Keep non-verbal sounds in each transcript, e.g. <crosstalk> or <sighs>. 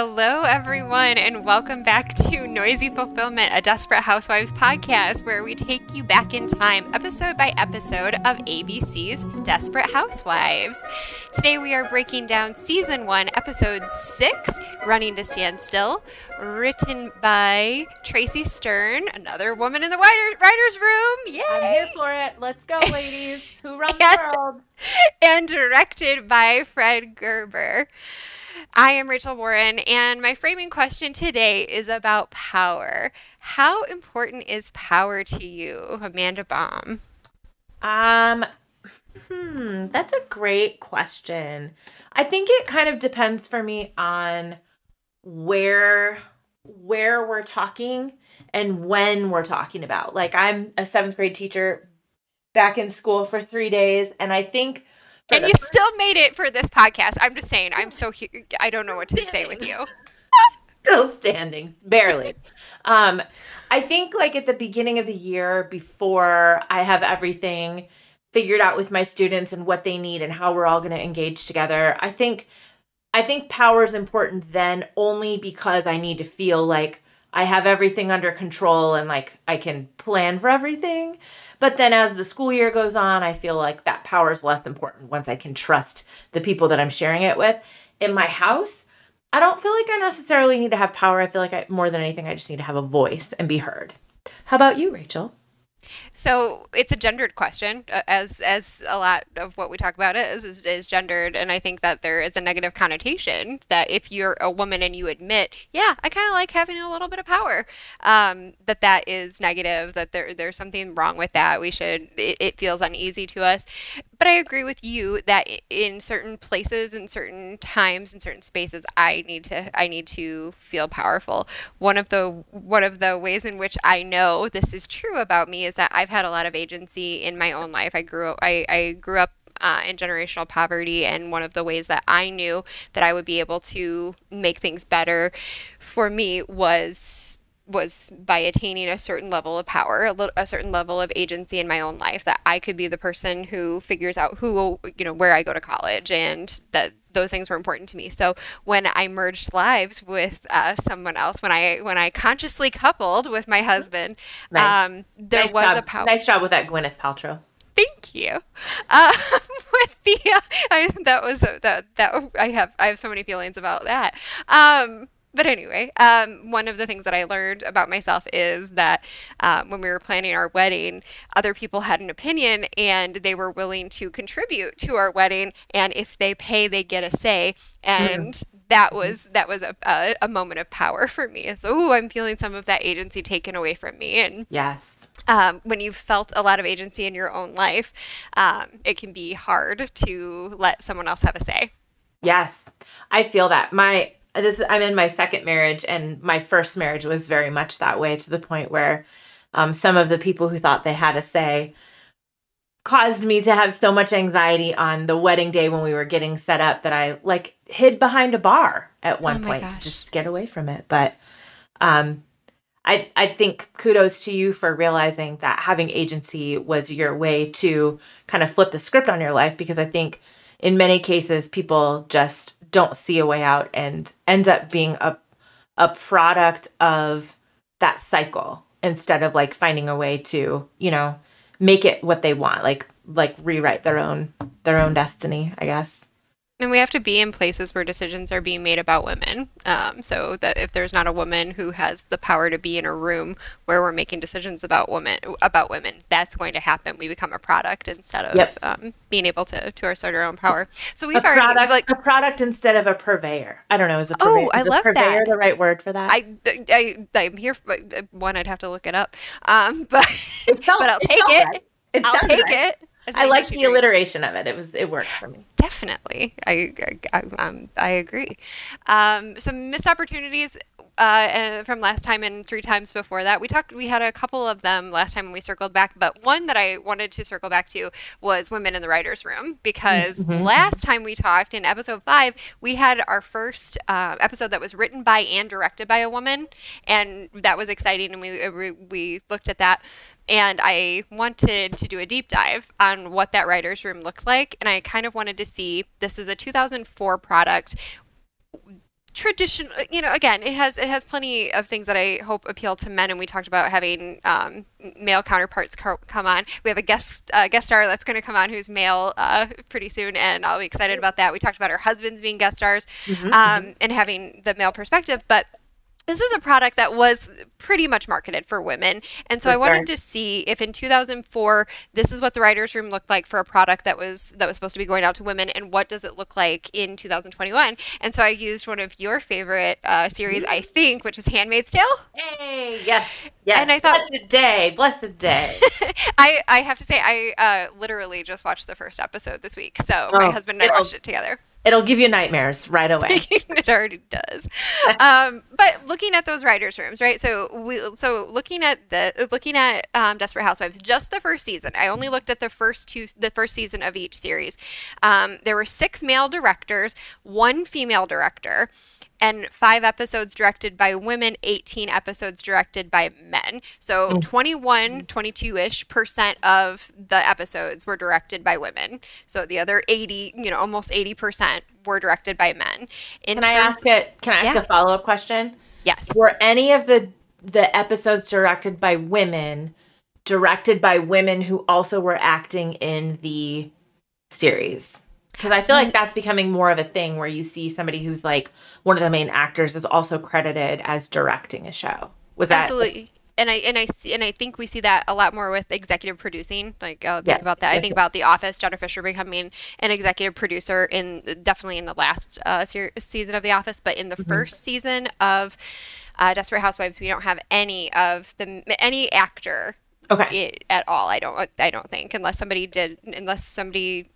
Hello, everyone, and welcome back to Noisy Fulfillment, a Desperate Housewives podcast where we take you back in time, episode by episode, of ABC's Desperate Housewives. Today, we are breaking down season one, episode six, Running to Stand Still, written by Tracy Stern, another woman in the writer's room. Yay! I'm here for it. Let's go, <laughs> ladies. Who runs the world? <laughs> And directed by Fred Gerber. I am Rachel Warren, and my framing question today is about power. How important is power to you, Amanda Baum? Um, hmm, that's a great question. I think it kind of depends for me on where where we're talking and when we're talking about. Like I'm a 7th grade teacher back in school for 3 days and I think and you still made it for this podcast. I'm just saying, I'm so hu- I don't know what to say with you. still standing, barely. um, I think like at the beginning of the year, before I have everything figured out with my students and what they need and how we're all going to engage together, I think I think power is important then only because I need to feel like I have everything under control and like I can plan for everything. But then as the school year goes on, I feel like that power is less important once I can trust the people that I'm sharing it with. In my house, I don't feel like I necessarily need to have power. I feel like I, more than anything, I just need to have a voice and be heard. How about you, Rachel? So it's a gendered question, uh, as as a lot of what we talk about is, is is gendered, and I think that there is a negative connotation that if you're a woman and you admit, yeah, I kind of like having a little bit of power, um, that that is negative. That there there's something wrong with that. We should it, it feels uneasy to us. But I agree with you that in certain places, in certain times, in certain spaces, I need to I need to feel powerful. One of the one of the ways in which I know this is true about me is that I've had a lot of agency in my own life. I grew up I, I grew up uh, in generational poverty. And one of the ways that I knew that I would be able to make things better for me was was by attaining a certain level of power, a, little, a certain level of agency in my own life, that I could be the person who figures out who, you know, where I go to college and that those things were important to me. So when I merged lives with uh, someone else, when I when I consciously coupled with my husband, nice. um, there nice was job. a power. Nice job with that Gwyneth Paltrow. Thank you. Uh, <laughs> with the uh, <laughs> I, that was that that I have I have so many feelings about that. Um, but anyway, um, one of the things that I learned about myself is that um, when we were planning our wedding, other people had an opinion and they were willing to contribute to our wedding. And if they pay, they get a say. And mm. that was that was a, a, a, moment of power for me. So, ooh, I'm feeling some of that agency taken away from me. And yes, um, when you've felt a lot of agency in your own life, um, it can be hard to let someone else have a say. Yes, I feel that. My this I'm in my second marriage, and my first marriage was very much that way to the point where um, some of the people who thought they had a say caused me to have so much anxiety on the wedding day when we were getting set up that I like hid behind a bar at one oh point gosh. to just get away from it. But um, I I think kudos to you for realizing that having agency was your way to kind of flip the script on your life because I think in many cases people just don't see a way out and end up being a a product of that cycle instead of like finding a way to you know make it what they want like like rewrite their own their own destiny i guess and we have to be in places where decisions are being made about women. Um, so that if there's not a woman who has the power to be in a room where we're making decisions about women, about women, that's going to happen. We become a product instead of yep. um, being able to to assert our own power. So we've a already product, like a product instead of a purveyor. I don't know. Is a purveyor, oh, I love purveyor that. the right word for that? I, I I'm here. For, one, I'd have to look it up. Um, <laughs> but but I'll take it. Right. I'll take right. it. I like the alliteration of it. It was it worked for me. Definitely, I I, I, um, I agree. Um, some missed opportunities uh, from last time and three times before that. We talked. We had a couple of them last time when we circled back, but one that I wanted to circle back to was women in the writers' room because mm-hmm. last time we talked in episode five, we had our first uh, episode that was written by and directed by a woman, and that was exciting. And we we looked at that and I wanted to do a deep dive on what that writer's room looked like. And I kind of wanted to see this is a 2004 product. traditional you know again it has it has plenty of things that i hope appeal to men and we talked about having um, male counterparts co- come on we have a guest uh, guest star that's going to come on who's male uh, pretty soon and i'll be excited about that we talked about our husbands being guest stars mm-hmm, um, mm-hmm. and having the male perspective but this is a product that was pretty much marketed for women. And so I wanted to see if in 2004 this is what the writers room looked like for a product that was that was supposed to be going out to women and what does it look like in 2021. And so I used one of your favorite uh, series I think which is Handmaid's Tale. Hey, yes. Yes. And I thought blessed day, blessed day. <laughs> I I have to say I uh, literally just watched the first episode this week. So oh, my husband and I watched it together. It'll give you nightmares right away. <laughs> it already does. um, but looking at those writers' rooms, right? So we, so looking at the looking at um, Desperate Housewives, just the first season. I only looked at the first two, the first season of each series. Um, there were six male directors, one female director and five episodes directed by women, 18 episodes directed by men. So oh. 21, 22 ish percent of the episodes were directed by women. So the other 80, you know, almost 80 percent were directed by men. In can I ask it? Can I ask yeah. a follow up question? Yes. Were any of the the episodes directed by women directed by women who also were acting in the series? Because I feel like that's becoming more of a thing where you see somebody who's like one of the main actors is also credited as directing a show. Was that absolutely? And I and I see and I think we see that a lot more with executive producing. Like I'll think yes, about that. Yes, I think yes. about The Office, Jenna Fischer becoming an executive producer in definitely in the last uh, se- season of The Office, but in the mm-hmm. first season of uh, Desperate Housewives, we don't have any of the any actor okay at all i don't i don't think unless somebody did unless somebody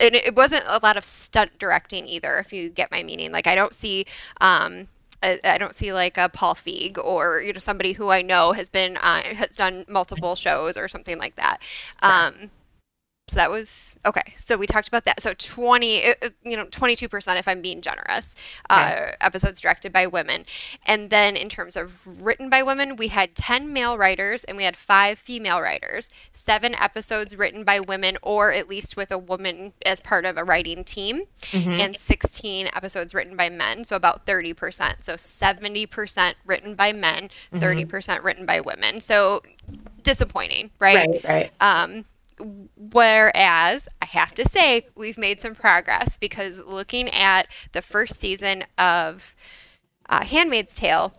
and it wasn't a lot of stunt directing either, if you get my meaning. Like I don't see um, I, I, don't see like a Paul Feig or you know somebody who I know has been uh, has done multiple shows or something like that. Um, so that was okay. So we talked about that. So 20, uh, uh, you know, 22% if I'm being generous, uh, episodes directed by women. And then in terms of written by women, we had 10 male writers and we had five female writers, seven episodes written by women or at least with a woman as part of a writing team, mm-hmm. and 16 episodes written by men. So about 30%. So 70% written by men, mm-hmm. 30% written by women. So disappointing, right? Right, right. Um, Whereas I have to say, we've made some progress because looking at the first season of uh, Handmaid's Tale,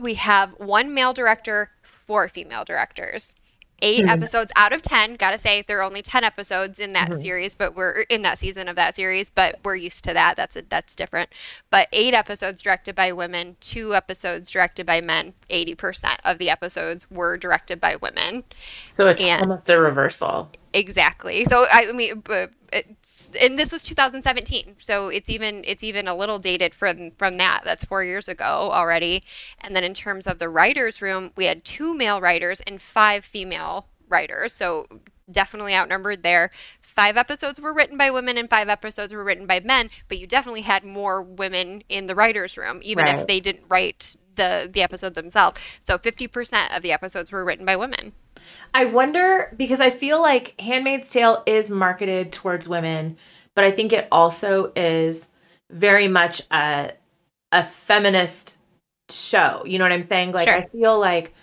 we have one male director, four female directors eight mm-hmm. episodes out of 10 gotta say there are only 10 episodes in that mm-hmm. series but we're in that season of that series but we're used to that. That's a, that's different. But eight episodes directed by women two episodes directed by men 80% of the episodes were directed by women. So it's and almost a reversal. Exactly. So i mean it's and this was 2017 so it's even it's even a little dated from from that. That's four years ago already. And then in terms of the writers room we had two male writers and five female writers. So definitely outnumbered there. Five episodes were written by women and five episodes were written by men but you definitely had more women in the writers room even right. if they didn't write the the episode themselves. So 50% of the episodes were written by women I wonder because I feel like Handmaid's Tale is marketed towards women, but I think it also is very much a a feminist show. You know what I'm saying? Like sure. I feel like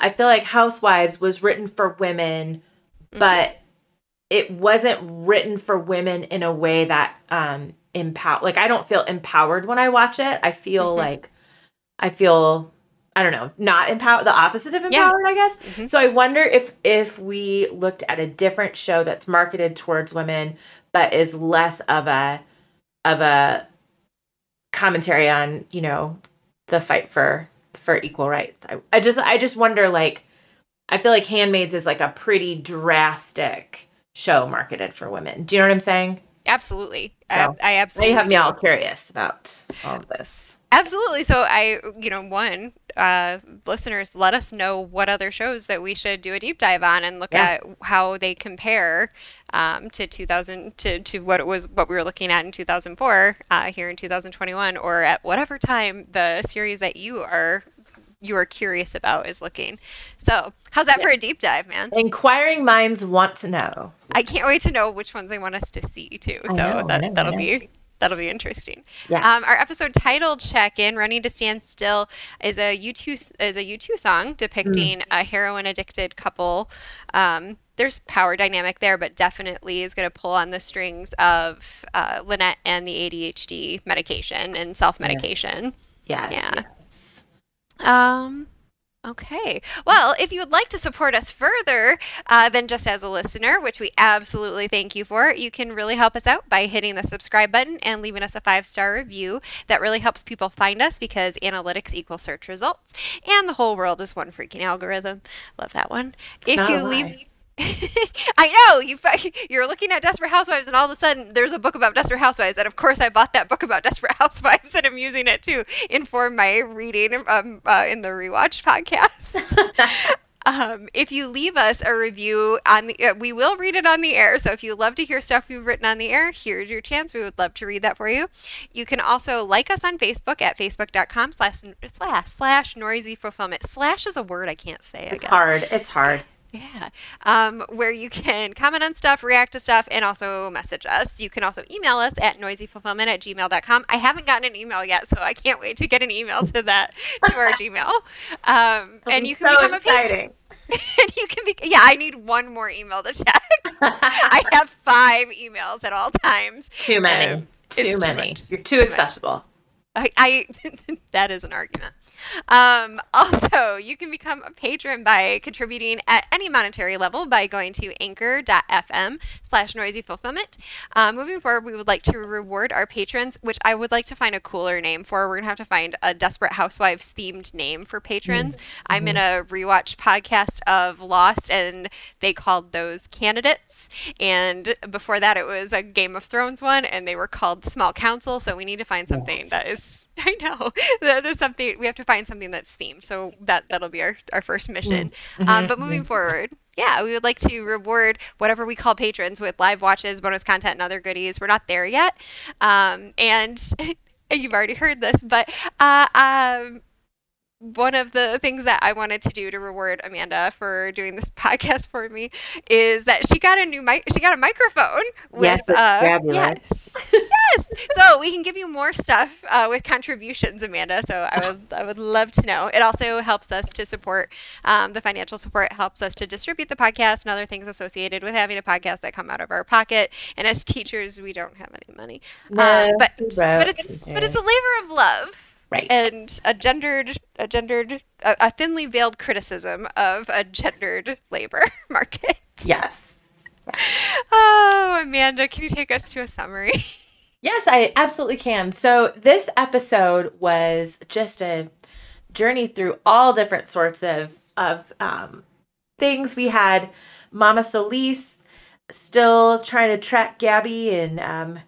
I feel like Housewives was written for women, mm-hmm. but it wasn't written for women in a way that um empower like I don't feel empowered when I watch it. I feel mm-hmm. like I feel I don't know, not empowered, the opposite of empowered, yeah. I guess. Mm-hmm. So I wonder if if we looked at a different show that's marketed towards women, but is less of a of a commentary on, you know, the fight for for equal rights. I, I just I just wonder like I feel like Handmaids is like a pretty drastic show marketed for women. Do you know what I'm saying? Absolutely. So, I, I absolutely. You have me all curious about all of this. Absolutely. So I, you know, one, uh, listeners, let us know what other shows that we should do a deep dive on and look yeah. at how they compare um, to 2000 to, to what it was what we were looking at in 2004 uh, here in 2021 or at whatever time the series that you are you are curious about is looking. So, how's that yeah. for a deep dive, man? Inquiring minds want to know. I can't wait to know which ones they want us to see too. So know, that that'll be That'll be interesting. Yeah. Um, our episode title check-in, "Running to Stand Still," is a U2 is a U2 song depicting Mm. a heroin-addicted couple. Um, there's power dynamic there, but definitely is going to pull on the strings of uh, Lynette and the ADHD medication and self-medication. Yes. Yeah. yes. Um, okay. Well, if you would like to support us further uh, than just as a listener, which we absolutely thank you for, you can really help us out by hitting the subscribe button and leaving us a five star review. That really helps people find us because analytics equal search results, and the whole world is one freaking algorithm. Love that one. if you leave. <laughs> I know you. You're looking at Desperate Housewives, and all of a sudden there's a book about Desperate Housewives, and of course I bought that book about <laughs> Desperate Housewives, and I'm using it to inform my reading um, uh, in the rewatch podcast. <laughs> um, if you leave us a review on the, uh, we will read it on the air. So if you love to hear stuff you've written on the air, here's your chance. We would love to read that for you. You can also like us on Facebook at facebook.com slash slash slash noisy fulfillment. Slash is a word I can't say. I It's guess. hard. It's hard. Yeah. Um, where you can comment on stuff, react to stuff, and also message us. You can also email us at noisyfulfillment at gmail.com. I haven't gotten an email yet, so I can't wait to get an email to that, to our Gmail. Um, <laughs> and you can so become a patron. exciting. <laughs> and you can be, yeah, I need one more email to check. <laughs> I have five emails at all times. too many. Too it's too many. You're too accessible. I, I that is an argument. Um, <laughs> also, you can become a patron by contributing at any monetary level by going to anchor.fm slash noisy fulfillment. Uh, moving forward, we would like to reward our patrons, which I would like to find a cooler name for. We're going to have to find a Desperate Housewives themed name for patrons. I'm in a rewatch podcast of Lost, and they called those candidates. And before that, it was a Game of Thrones one, and they were called Small Council. So we need to find something that is, <laughs> I know, <laughs> that- there's something, we have to find something that's themed. So that, that'll be our, our first mission. Um, but moving forward, yeah, we would like to reward whatever we call patrons with live watches, bonus content, and other goodies. We're not there yet. Um, and <laughs> you've already heard this, but uh, um, one of the things that I wanted to do to reward Amanda for doing this <laughs> podcast for me is that she got a new mic. She got a microphone with Yes, uh, yes, yes. So we can give you more stuff uh, with contributions, Amanda. So I would I would love to know. It also helps us to support um, the financial support helps us to distribute the podcast and other things associated with having a podcast that come out of our pocket. And as teachers, we don't have any money, No, um, but but it's but it's a labor of love Right. and a gendered a gendered a, a thinly veiled criticism of a gendered labor <laughs> market. yes. <laughs> Oh, Amanda, can you take us to a summary? <laughs> Yes, I absolutely can. So, this episode was just a journey through all different sorts of of um, things. We had Mama Solis still trying to track Gabby, and um,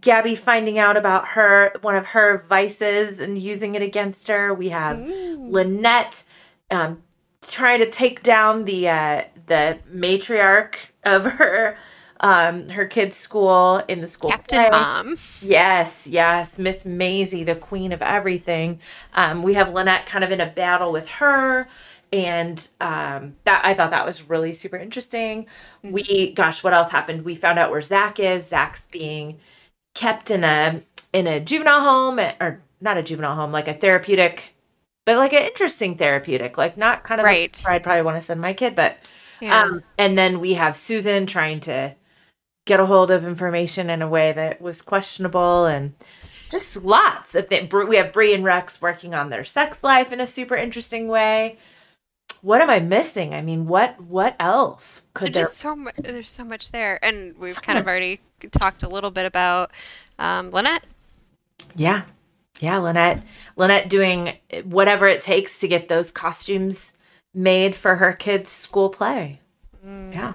Gabby finding out about her one of her vices and using it against her. We have Lynette um, trying to take down the uh, the matriarch of <laughs> her um, her kid's school in the school Captain play. Mom. Yes, yes, Miss Maisie, the queen of everything. Um, we have Lynette kind of in a battle with her, and um, that I thought that was really super interesting. We, gosh, what else happened? We found out where Zach is. Zach's being kept in a in a juvenile home, or not a juvenile home, like a therapeutic, but like an interesting therapeutic, like not kind of like Right. where I'd probably want to send my kid, but Yeah. um, and then we have Susan trying to get a hold of information in a way that was questionable and just lots of things. We have Bree and Rex working on their sex life in a super interesting way. What am I missing? I mean, what what else could there's there? so much. There's so much there, and we've So kind of already talked a little bit about um, Lynette. Yeah, yeah, Lynette, Lynette doing whatever it takes to get those costumes made for her kids' school play. Mm. Yeah.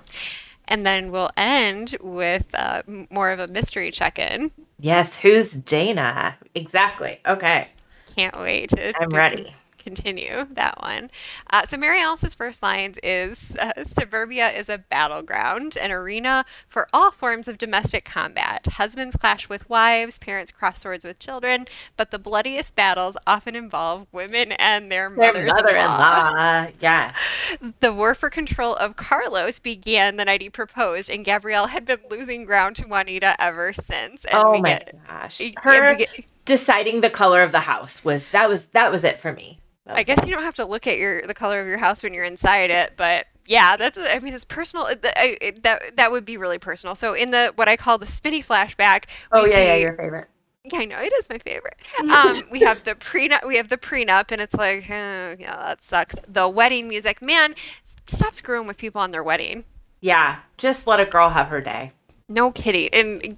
And then we'll end with uh, more of a mystery check-in. Yes, who's Dana? Exactly. Okay, Can't wait to. I'm ready. Continue that one. Uh, so Mary Alice's first lines is uh, Suburbia is a battleground, an arena for all forms of domestic combat. Husbands clash with wives, parents cross swords with children, but the bloodiest battles often involve women and their, Their mothers-in-law. mother-in-law. Yeah. <laughs> The war for control of Carlos began the night he proposed, and Gabrielle had been losing ground to Juanita ever since. And Oh my get, gosh. Her get- deciding the color of the house was that was that was it for me. I guess you don't have to look at your the color of your house when you're inside it, but yeah, that's I mean it's personal. it- I- it- That that would be really personal. So in the what I call the spinny flashback, Oh yeah, yeah, see- your favorite. yeah, I know it is my favorite. <laughs> Um, we have the prenup, we have the prenup, and it's like, eh, yeah, that sucks. The wedding music, man, stop screwing with people on their wedding. Yeah, just let a girl have her day. No kidding. And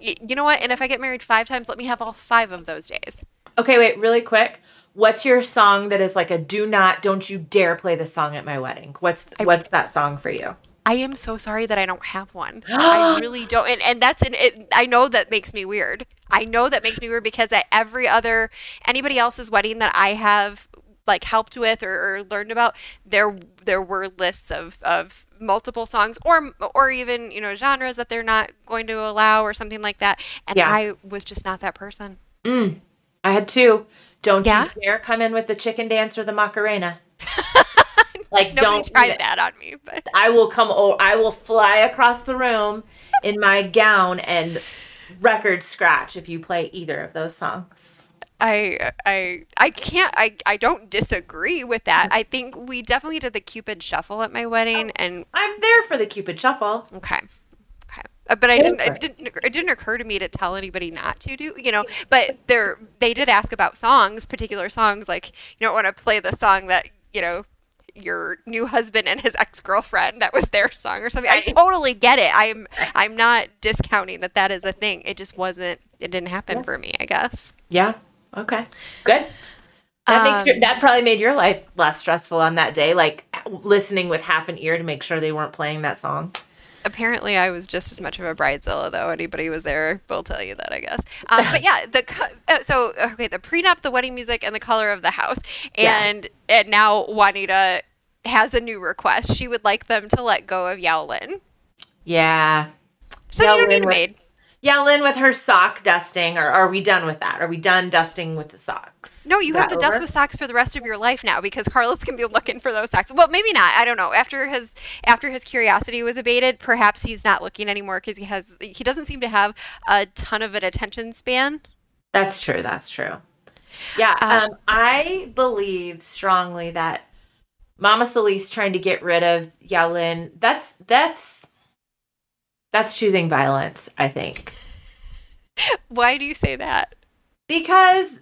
you know what? And if I get married five times, let me have all five of those days. Okay, wait, really quick. What's your song that is like a do not, don't you dare play this song at my wedding? What's what's that song for you? I am so sorry that I don't have one. <gasps> I really don't. And, and that's an, it, I know that makes me weird. I know that makes me weird because at every other, anybody else's wedding that I have like helped with or, or learned about, there, there were lists of, of multiple songs or, or even, you know, genres that they're not going to allow or something like that. And Yeah. I was just not that person. Mm. I had two. Don't Yeah? you dare come in with the chicken dance or the Macarena. <laughs> like don't even- that on me, but I will come oh I will fly across the room in my gown and record scratch if you play either of those songs. I I I can't I I don't disagree with that. I think we definitely did the Cupid shuffle at my wedding oh, and I'm there for the Cupid Shuffle. okay. Uh, But I didn't it didn't it didn't occur to me to tell anybody not to do, you know, but they're they did ask about songs, particular songs like you don't want to play the song that, you know, your new husband and his ex-girlfriend that was their song or something. I totally get it. I'm I'm not discounting that that is a thing. It just wasn't it didn't happen for me, I guess. Yeah. Okay. Good. That makes your, Um, that probably made your life less stressful on that day, like listening with half an ear to make sure they weren't playing that song. Apparently, I was just as much of a bridezilla, though. Anybody who was there will tell you that, I guess. Um, but yeah, the co- uh, so okay, the prenup, the wedding music, and the color of the house, Yeah. and and now Juanita has a new request. She would like them to let go of Yao Lin. Yeah. So you don't need a maid. Yao Lin with her sock dusting, or are we done with that? Are we done dusting with the socks? No, you Is have to dust over? with socks for the rest of your life now because Carlos can be looking for those socks. Well, maybe not. I don't know. After his after his curiosity was abated, perhaps he's not looking anymore because he has he doesn't seem to have a ton of an attention span. That's true. That's true. Yeah. Uh, um, I believe strongly that Mama Solis trying to get rid of Yao Lin. That's that's that's choosing violence. I think Why do you say that? because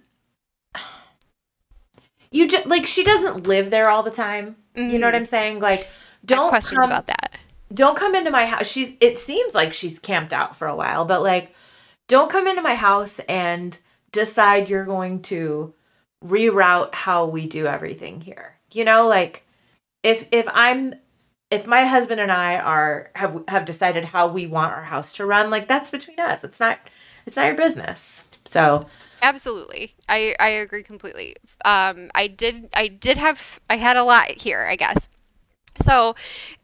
you just like she doesn't live there all the time. You know what Mhm. I'm saying? Like, don't questions come- about that. don't come into my house. She's it seems like she's camped out for a while, but like don't come into my house and decide you're going to reroute how we do everything here. You know, like if if I'm if my husband and I are have have decided how we want our house to run, like that's between us. It's not it's not your business. So, Absolutely. I, I agree completely. Um, I did I did have I had a lot here, I guess. So,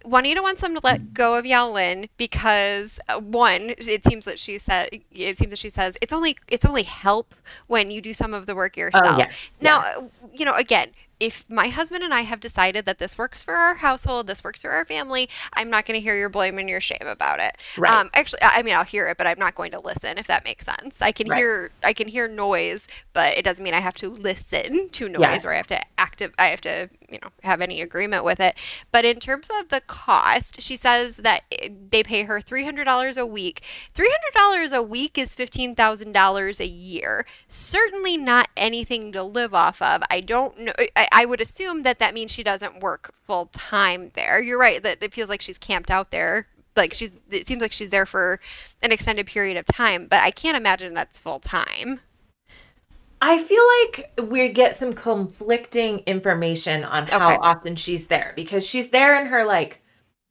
Juanita wants them to let go of Yao Lin because uh, one, it seems that she said it seems that she says it's only it's only help when you do some of the work yourself. yes, Now, uh, you know, again, if my husband and I have decided that this works for our household, this works for our family, I'm not going to hear your blame and your shame about it. Right. Um, actually, I mean, I'll hear it, but I'm not going to listen. If that makes sense, I can Right. hear I can hear noise, but it doesn't mean I have to listen to noise Yes. or I have to active. I have to you know have any agreement with it. But in terms of the cost, she says that they pay her three hundred dollars a week. Three hundred dollars a week is fifteen thousand dollars a year. Certainly not anything to live off of. I don't know. I, I would assume that that means she doesn't work full time there. You're right that it feels like she's camped out there. Like she's, it seems like she's there for an extended period of time, but I can't imagine that's full time. I feel like we get some conflicting information on how Okay. often she's there because she's there in her like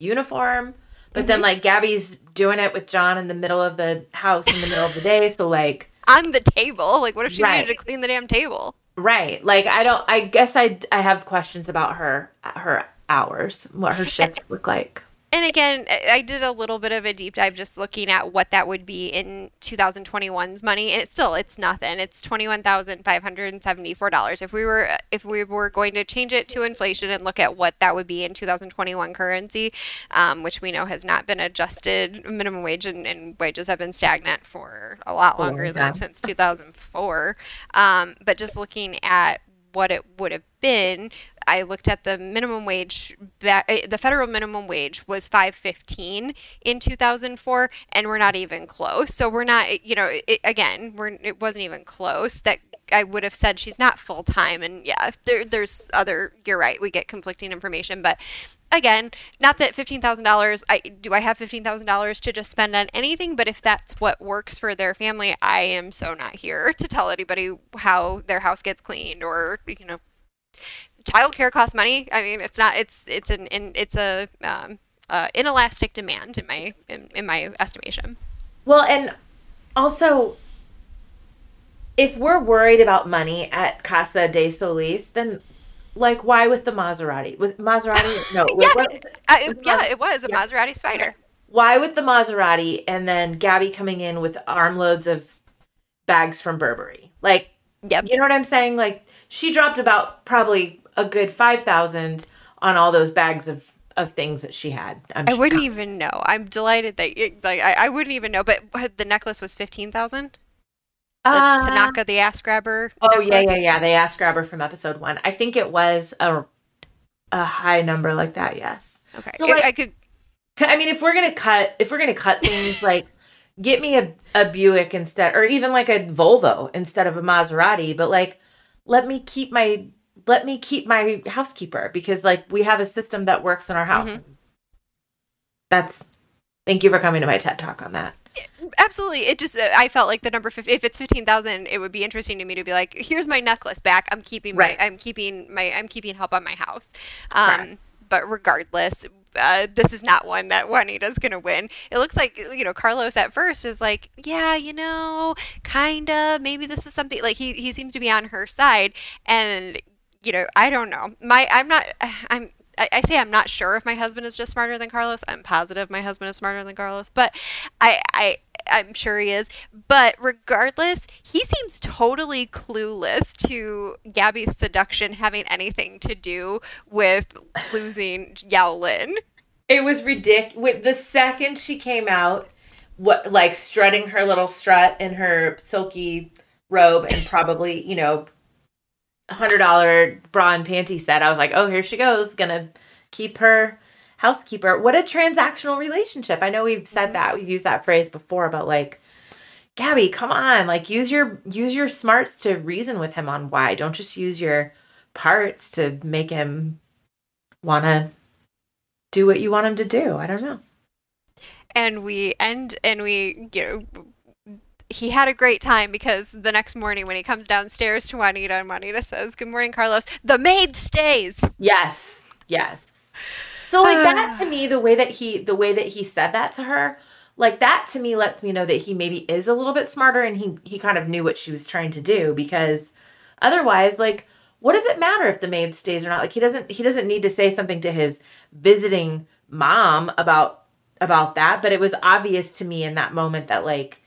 uniform, but Mm-hmm. then like Gabby's doing it with John in the middle of the house in the middle of the day. So like, <laughs> On the table, like what if she needed to clean the damn table? Right. Like I don't. I guess I I have questions about her her hours, what her shifts look like and again, I did a little bit of a deep dive just looking at what that would be in 2021's money, and it's still it's nothing. It's twenty one thousand five hundred and seventy four dollars. If we were if we were going to change it to inflation and look at what that would be in 2021 currency, um, which we know has not been adjusted, minimum wage and, and wages have been stagnant for a lot longer than since 2004. Um, but just looking at what it would have been, I looked at the minimum wage. Eh, the federal minimum wage was five fifteen in two thousand four, and we're not even close. So we're not, you know, it, again, we're it wasn't even close. That I would have said she's not full time, and yeah, there, there's other. You're right. We get conflicting information, but again, not that fifteen thousand dollars. I do I have fifteen thousand dollars to just spend on anything, but if that's what works for their family, I am so not here to tell anybody how their house gets cleaned or you know childcare costs money. I mean, it's not. It's it's an in, it's a um, uh, inelastic demand in my in, in my estimation. Well, and also, if we're worried about money at Casa de Solis, then like why with the Maserati? Was Maserati? <laughs> No, yeah, what, it, I, yeah, it was a yeah. Maserati Spyder. Why with the Maserati and then Gabby coming in with armloads of bags from Burberry? Like, yep. you know what I'm saying? Like she dropped about probably a good 5000 on all those bags of of things that she had. I'm i sure. wouldn't even know. I'm delighted that you, like I, I wouldn't even know. But the necklace was fifteen thousand. Uh, Tanaka the ass grabber. Oh necklace. yeah, yeah, yeah. The ass grabber from episode one. I think it was a a high number like that. Yes. Okay. So like, I could. I mean, if we're gonna cut, if we're gonna cut things <laughs> like. Get me a, a Buick instead, or even like a Volvo instead of a Maserati, but like, let me keep my let me keep my housekeeper because like we have a system that works in our house. Mm-hmm. That's thank you for coming to my TED talk on that. Absolutely. It just I felt like the number 50, if it's 15,000 it would be interesting to me to be like here's my necklace back. I'm keeping my. I'm keeping my I'm keeping help on my house. Um right. but regardless uh, this is not one that Juanita's going to win. It looks like, you know, Carlos at first is like, yeah, you know, kind of, maybe this is something like he, he seems to be on her side. And you know, I don't know. My I'm not <sighs> I'm I, say I'm not sure if my husband is just smarter than Carlos. I'm positive my husband is smarter than Carlos, but I I I'm sure he is. But regardless, he seems totally clueless to Gabby's seduction having anything to do with losing Yao Lin. It was ridiculous. The second she came out, what like strutting her little strut in her silky robe and probably, you know, hundred dollar bra and panty set. I was like, oh, here she goes, gonna keep her housekeeper. What a transactional relationship. I know we've said that we've used that phrase before, but like, Gabby, come on, like use your use your smarts to reason with him on why. Don't just use your parts to make him wanna do what you want him to do. I don't know. And we end and we you know he had a great time because the next morning when he comes downstairs to Juanita and Juanita says, Good morning, Carlos, the maid stays. Yes. Yes. So like that to me, the way that he the way that he said that to her, like that to me lets me know that he maybe is a little bit smarter and he he kind of knew what she was trying to do because otherwise, like, what does it matter if the maid stays or not? Like he doesn't he doesn't need to say something to his visiting mom about about that, but it was obvious to me in that moment that like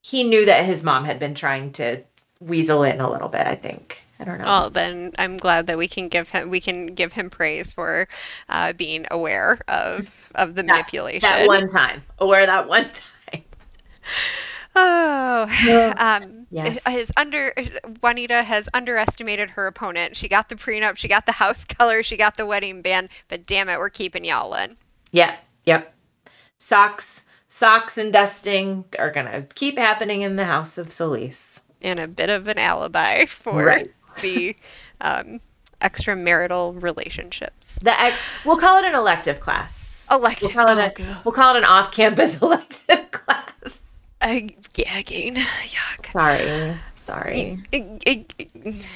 he knew that his mom had been trying to weasel in a little bit, I think. I don't know. Well, then I'm glad that we can give him we can give him praise for uh, being aware of of the that, manipulation. That one time, aware that one time. Oh, um, yes. His under Juanita has underestimated her opponent. She got the prenup, she got the house <laughs> color, she got the wedding band, but damn it, we're keeping Yao Lin. Yeah. Yep. Socks socks and dusting are going to keep happening in the house of Solis. And a bit of an alibi for right. <laughs> the um, extramarital relationships. The ex- we'll call it an elective class. Elective. We'll call it, a, we'll call it an off-campus <laughs> elective class. Uh, yeah, again. <sighs> Yuck. Sorry. Sorry. It, it, it,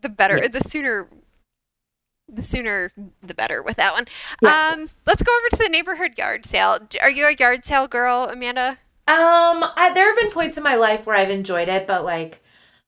the better, yeah. the sooner the sooner the better with that one. Yeah. Um, let's go over to the neighborhood yard sale. Are you a yard sale girl, Amanda? Um, I, there have been points in my life where I've enjoyed it, but like,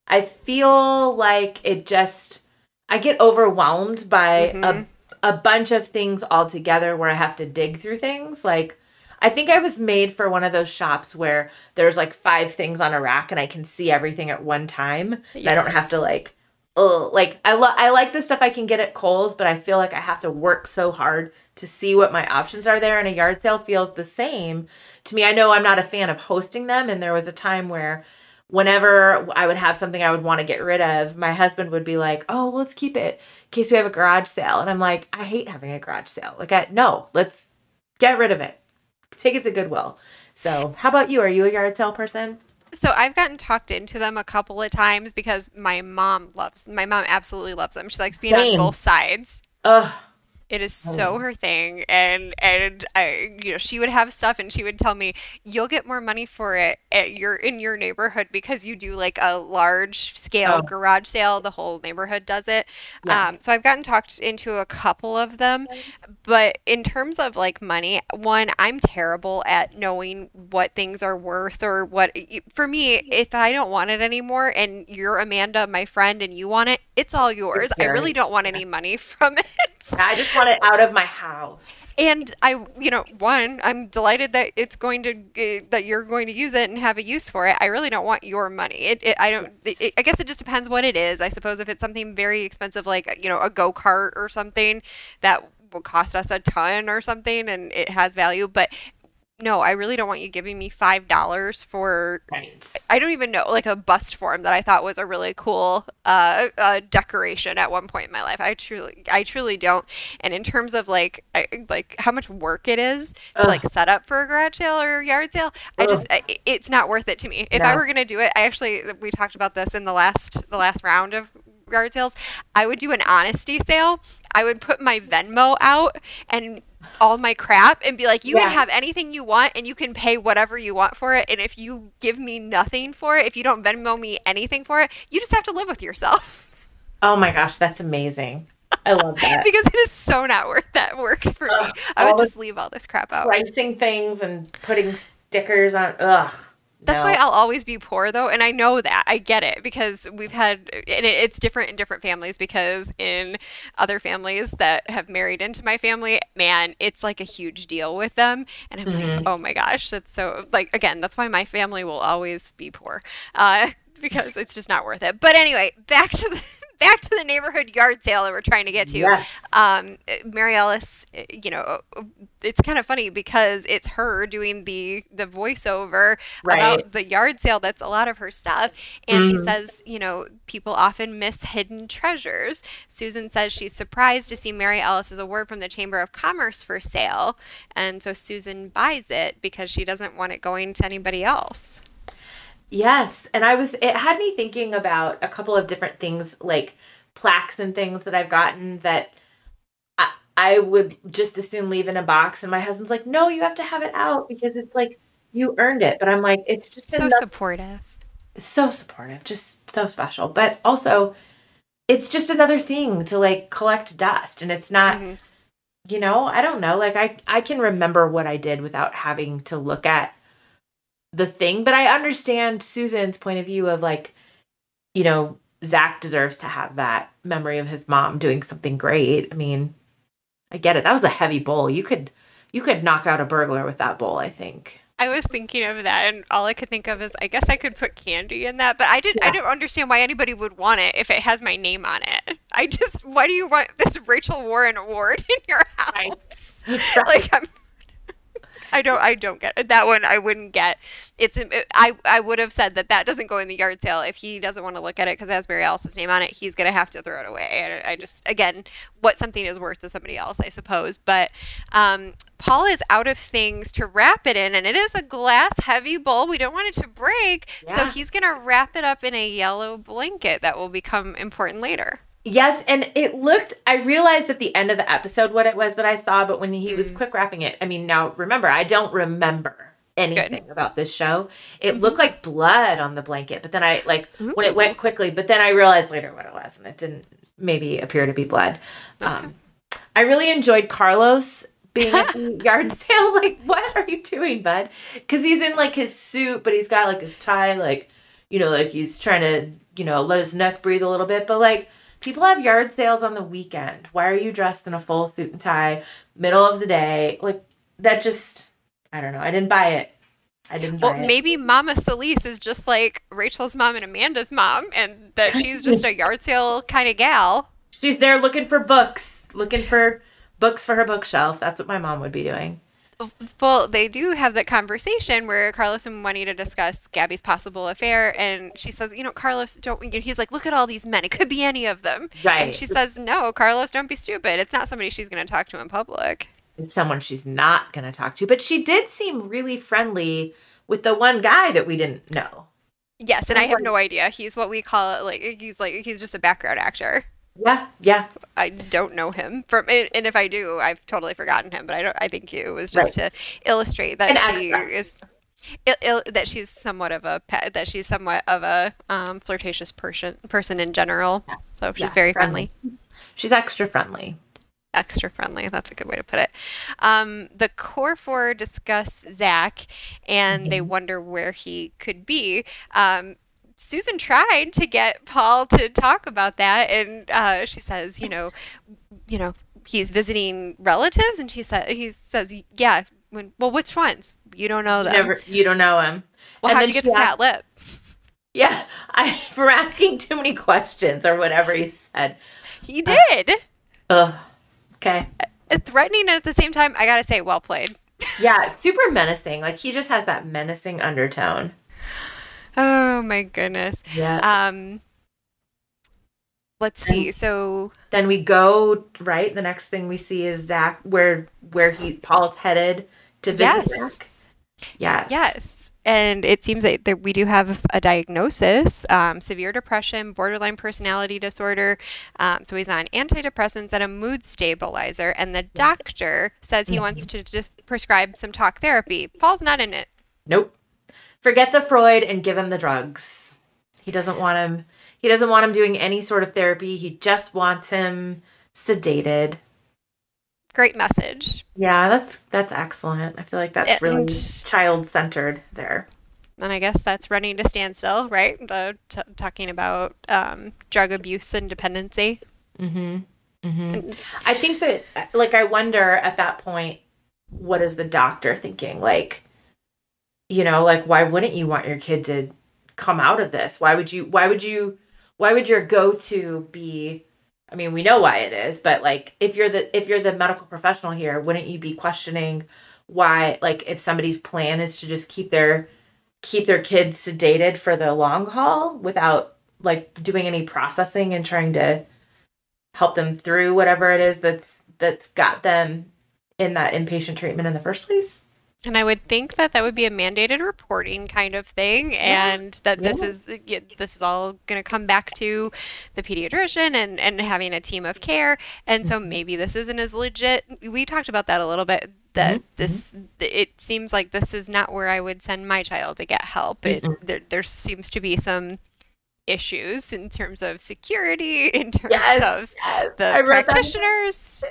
I feel like it just I get overwhelmed by Mhm. a a bunch of things all together where I have to dig through things. Like I think I was made for one of those shops where there's like five things on a rack and I can see everything at one time. And I don't have to like like I lo- I like the stuff I can get at Kohl's, but I feel like I have to work so hard to see what my options are there and a yard sale feels the same to me. I know I'm not a fan of hosting them and there was a time where whenever I would have something I would want to get rid of, my husband would be like, "Oh, let's keep it in case we have a garage sale." And I'm like, "I hate having a garage sale. Like, I, no, let's get rid of it. Take it to Goodwill." So, how about you? Are you a yard sale person? So I've gotten talked into them a couple of times because my mom loves my mom absolutely loves them. She likes being Same. on both sides. Ugh. It is so her thing, and and I, you know, she would have stuff, and she would tell me, "You'll get more money for it at your in your neighborhood because you do like a large scale Oh. garage sale. The whole neighborhood does it." Yes. Um, so I've gotten talked into a couple of them, but in terms of like money, one, I'm terrible at knowing what things are worth or what. For me, if I don't want it anymore, and you're Amanda, my friend, and you want it, it's all yours. I really don't want any money <laughs> from it. I just want it out of my house. And I, you know, one, I'm delighted that it's going to uh, that you're going to use it and have a use for it. I really don't want your money. It, it I don't. It, I guess it just depends what it is. I suppose if it's something very expensive, like you know, a go kart or something that will cost us a ton or something, and it has value. But no, I really don't want you giving me five dollars for Right. I don't even know, like a bust form that I thought was a really cool uh, uh, decoration at one point in my life. I truly, I truly don't. And in terms of like, I, like how much work it is to like set up for a garage sale or yard sale, I just, I, it's not worth it to me. If I were gonna do it, I actually, we talked about this in the last, the last round of yard sales. I would do an honesty sale. I would put my Venmo out and all my crap and be like, you can have anything you want and you can pay whatever you want for it. And if you give me nothing for it, if you don't Venmo me anything for it, you just have to live with yourself Oh my gosh, that's amazing. I love <laughs> that. because it is so not worth that work for me. I would just leave all this crap out. Pricing things and putting stickers on. Ugh. That's no. why I'll always be poor though, and I know that. I get it because we've had and it, it's different in different families because in other families that have married into my family, man, it's like a huge deal with them. And I'm Mm-hmm. like, "Oh my gosh, that's so like again, that's why my family will always be poor." Uh <laughs> because it's just not worth it. But anyway, back to the <laughs> back to the neighborhood yard sale that we're trying to get to. Yes. Um Mary Alice, you know, it's kind of funny because it's her doing the the voiceover Right. about the yard sale that's a lot of her stuff and she says you know people often miss hidden treasures susan says she's surprised to see mary alice's award from the chamber of commerce for sale and so susan buys it because she doesn't want it going to anybody else Yes, and I was it had me thinking about a couple of different things like plaques and things that I've gotten that I, I would just as soon leave in a box and my husband's like, "No, you have to have it out because it's like you earned it." But I'm like, it's just so another, supportive so supportive, just so special. But also it's just another thing to like collect dust and it's not Mhm. you know, I don't know, like I I can remember what I did without having to look at the thing, but I understand Susan's point of view of like, you know, Zach deserves to have that memory of his mom doing something great. I mean, I get it. That was a heavy bowl. You could you could knock out a burglar with that bowl, I think. I was thinking of that, and all I could think of is I guess I could put candy in that, but I didn't. I Yeah. don't understand why anybody would want it if it has my name on it. I just, why do you want this Rachel Warren award in your house? <laughs> like I'm I don't I don't get it. that one I wouldn't get. It's I I would have said that that doesn't go in the yard sale. If he doesn't want to look at it because it has Mary Alice's name on it he's gonna have to throw it away. And I just again what something is worth to somebody else I suppose. But um, Paul is out of things to wrap it in and it is a glass heavy bowl. We don't want it to break. So he's gonna wrap it up in a yellow blanket that will become important later Yes, and it looked I realized at the end of the episode what it was that I saw, but when he was quick wrapping it, I mean, now remember, I don't remember anything about this show. It looked like blood on the blanket, but then I like when it went quickly, but then I realized later what it was, and it didn't maybe appear to be blood. Um, I really enjoyed Carlos being at the <laughs> yard sale. <laughs> Like, what are you doing, bud? Because he's in like his suit, but he's got like his tie, like you know, like he's trying to you know, let his neck breathe a little bit. But like, people have yard sales on the weekend. Why are you dressed in a full suit and tie, middle of the day? Like, that just, I don't know. I didn't buy it. I didn't Well, buy it. maybe Mama Solis is just like Rachel's mom and Amanda's mom, and that <laughs> she's just a yard sale kind of gal. She's there looking for books, looking for books for her bookshelf. That's what my mom would be doing. Well, they do have that conversation where Carlos and Juanita discuss Gabby's possible affair, and she says, "You know, Carlos, don't." He's like, "Look at all these men. It could be any of them." Right. And she says, "No, Carlos, don't be stupid. It's not somebody she's going to talk to in public." It's someone she's not going to talk to. But she did seem really friendly with the one guy that we didn't know. Yes, and I It's have like- no idea. He's what we call it. Like he's like he's just a background actor. Yeah, yeah. I don't know him from, and if I do, I've totally forgotten him. But I don't. I think it was just to illustrate that An she extra. is, il- il- that she's somewhat of a pe- that she's somewhat of a um, flirtatious person person in general. So she's Yeah, very friendly. friendly. She's extra friendly. extra friendly. That's a good way to put it. Um, the core four discuss Zach, and they wonder where he could be. Um, Susan tried to get Paul to talk about that, and uh, she says, you know, you know, he's visiting relatives, and she said, he says, yeah. When, well, which ones? You don't know them. Never, you don't know him. well, and how'd you get she the fat lip? <laughs> Yeah, I for asking too many questions or whatever he said. He did. Ugh. Okay. Uh, Threatening and at the same time. I gotta say, well played. Yeah, super menacing. Like he just has that menacing undertone. Oh my goodness. Yeah. Um, let's see. So then we go right. The next thing we see is Zach, where where he Paul's headed to visit Yes. Zach. Yes. yes, and it seems that, that we do have a diagnosis: um, severe depression, borderline personality disorder. Um, so he's on antidepressants and a mood stabilizer, and the doctor says he wants to just prescribe some talk therapy. Paul's not in it. Nope. Forget the Freud and give him the drugs. He doesn't want him. He doesn't want him doing any sort of therapy. He just wants him sedated. Great message. Yeah, that's that's excellent. I feel like that's really child centered there. And I guess that's running to standstill, right? The t- talking about um, drug abuse and dependency. Mm-hmm. I think that like I wonder at that point what is the doctor thinking? Like you know, like why wouldn't you want your kid to come out of this? Why would you why would you why would your go-to be I mean, we know why it is, but like if you're the if you're the medical professional here, wouldn't you be questioning why like if somebody's plan is to just keep their keep their kids sedated for the long haul without like doing any processing and trying to help them through whatever it is that's that's got them in that inpatient treatment in the first place. And I would think that that would be a mandated reporting kind of thing, and that this Yeah. is this is all going to come back to the pediatrician and and having a team of care. And so mm-hmm. maybe this isn't as legit. We talked about that a little bit. That mm-hmm. Mm-hmm. this it seems like this is not where I would send my child to get help. It there there seems to be some issues in terms of security, in terms Yes, of yes. the I wrote that practitioners.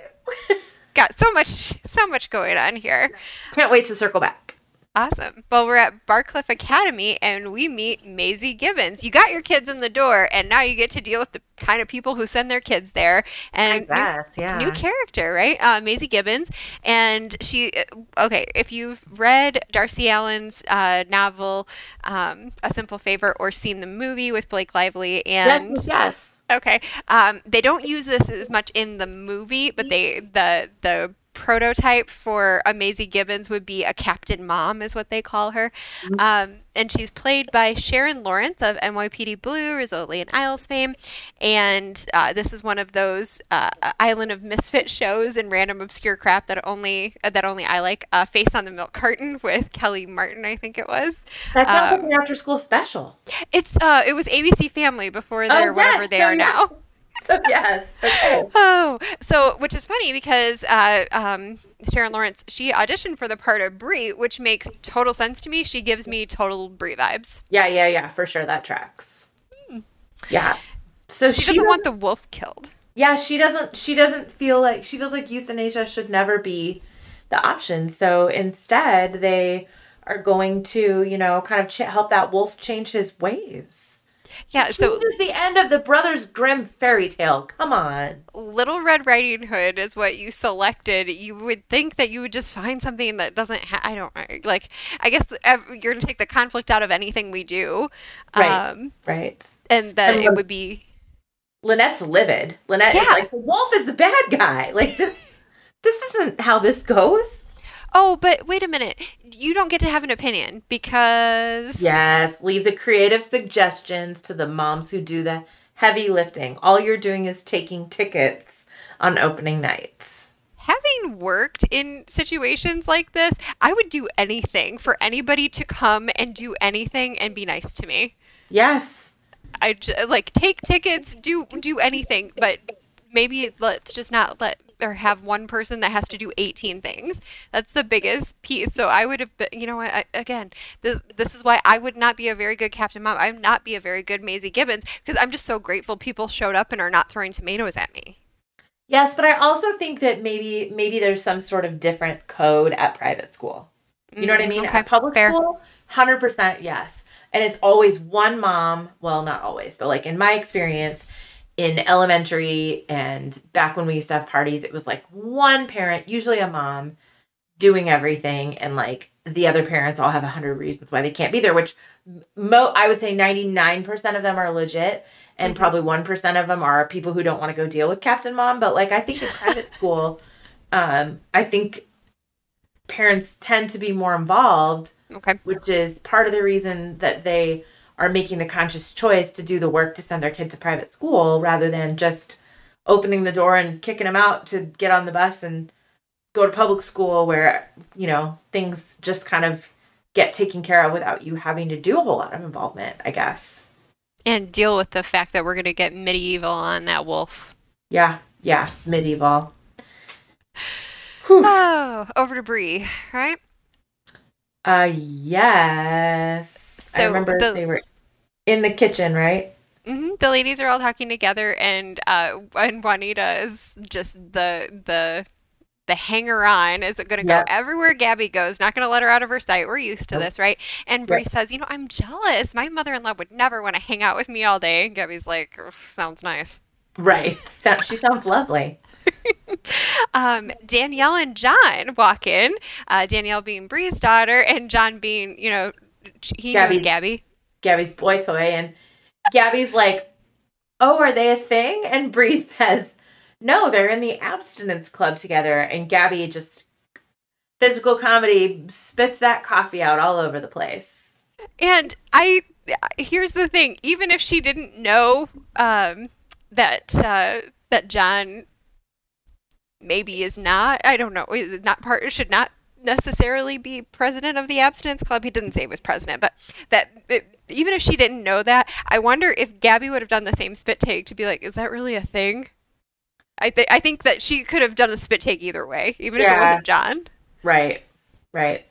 <laughs> Got so much so much going on here. Can't wait to circle back. Awesome. Well, we're at Barcliff Academy and we meet Maisie Gibbons. You got your kids in the door, and now you get to deal with the kind of people who send their kids there. And new- guess, yeah. New character, right? Uh, Maisie Gibbons, and she. Okay, if you've read Darcy Allen's uh, novel, um, "A Simple Favor," or seen the movie with Blake Lively and yes, yes. Okay. Um, they don't use this as much in the movie, but they the the prototype for a Maisie Gibbons would be a Captain Mom, is what they call her. Um, and she's played by Sharon Lawrence of NYPD Blue, Rizzoli and Isles fame. And uh, this is one of those uh, Island of Misfit shows and random obscure crap that only uh, that only I like. Uh, Face on the Milk Carton <laughs> with Kellie Martin, I think it was. That sounds Um, like an after school special. It's uh, it was ABC Family before they're whatever yes, they are now. <laughs> So yes. Okay. Oh, so which is funny because uh, um, Sharon Lawrence she auditioned for the part of Bree, which makes total sense to me. She gives me total Bree vibes. Yeah, yeah, yeah, for sure that tracks. Yeah. So Hmm. She doesn't want the wolf killed. Yeah, she doesn't she doesn't feel like she feels like euthanasia should never be the option. So instead, they are going to, you know, kind of ch- help that wolf change his ways. Yeah, so this is the end of the Brothers Grimm fairy tale. Come on. Little Red Riding Hood is what you selected. You would think that you would just find something that doesn't have. I don't know. Like, I guess you're going to take the conflict out of anything we do. Right. Um, right. And that and it would be. Lynette's livid. Lynette yeah. is like, the wolf is the bad guy. Like, this, this isn't how this goes. Oh, but wait a minute. You don't get to have an opinion because. Yes, leave the creative suggestions to the moms who do the heavy lifting. All you're doing is taking tickets on opening nights. Having worked in situations like this, I would do anything for anybody to come and do anything and be nice to me. Yes. I j- like take tickets, do do anything, but maybe let's just not let or have one person that has to do 18 things. That's the biggest piece. So I would have been, you know, I, again, this this is why I would not be a very good Captain Mom. I would not be a very good Maisie Gibbons because I'm just so grateful people showed up and are not throwing tomatoes at me. Yes, but I also think that maybe maybe there's some sort of different code at private school. You know what I mm, mean? Okay, at public fair. school, 100% yes. And it's always one mom, well, not always, but like in my experience, in elementary and back when we used to have parties, it was like one parent, usually a mom, doing everything, and like the other parents all have a hundred reasons why they can't be there. Which mo I would say ninety nine percent of them are legit, and mm-hmm. probably one percent of them are people who don't want to go deal with Captain Mom. But like I think in private <laughs> school, um, I think parents tend to be more involved. Okay, which is part of the reason that they are making the conscious choice to do the work to send their kid to private school rather than just opening the door and kicking them out to get on the bus and go to public school where you know things just kind of get taken care of without you having to do a whole lot of involvement i guess. And deal with the fact that we're going to get medieval on that wolf. Yeah yeah medieval. <sighs> Oh over to Bree right? Uh yes so I remember the, they were in the kitchen, right? Mm-hmm. The ladies are all talking together, and uh, and Juanita is just the the the hanger on is going to yep. go everywhere Gabby goes, not going to let her out of her sight. We're used to this, right? And Bree yep. says, You know, I'm jealous. My mother in law would never want to hang out with me all day. And Gabby's like, Sounds nice. Right. <laughs> she sounds lovely. <laughs> um, Danielle and John walk in, uh, Danielle being Bree's daughter, and John being, you know, he Gabby's, knows Gabby. Gabby's boy toy, and Gabby's like, "Oh, are they a thing?" And Bree <laughs> says, "No, they're in the abstinence club together." And Gabby just physical comedy spits that coffee out all over the place. And I here's the thing: even if she didn't know um, that uh, that John maybe is not, I don't know, is not part should not necessarily be president of the abstinence club. He didn't say he was president, but that it, even if she didn't know that, I wonder if Gabby would have done the same spit take to be like, is that really a thing? I think I think that she could have done the spit take either way, even yeah. if it wasn't John. Right. Right.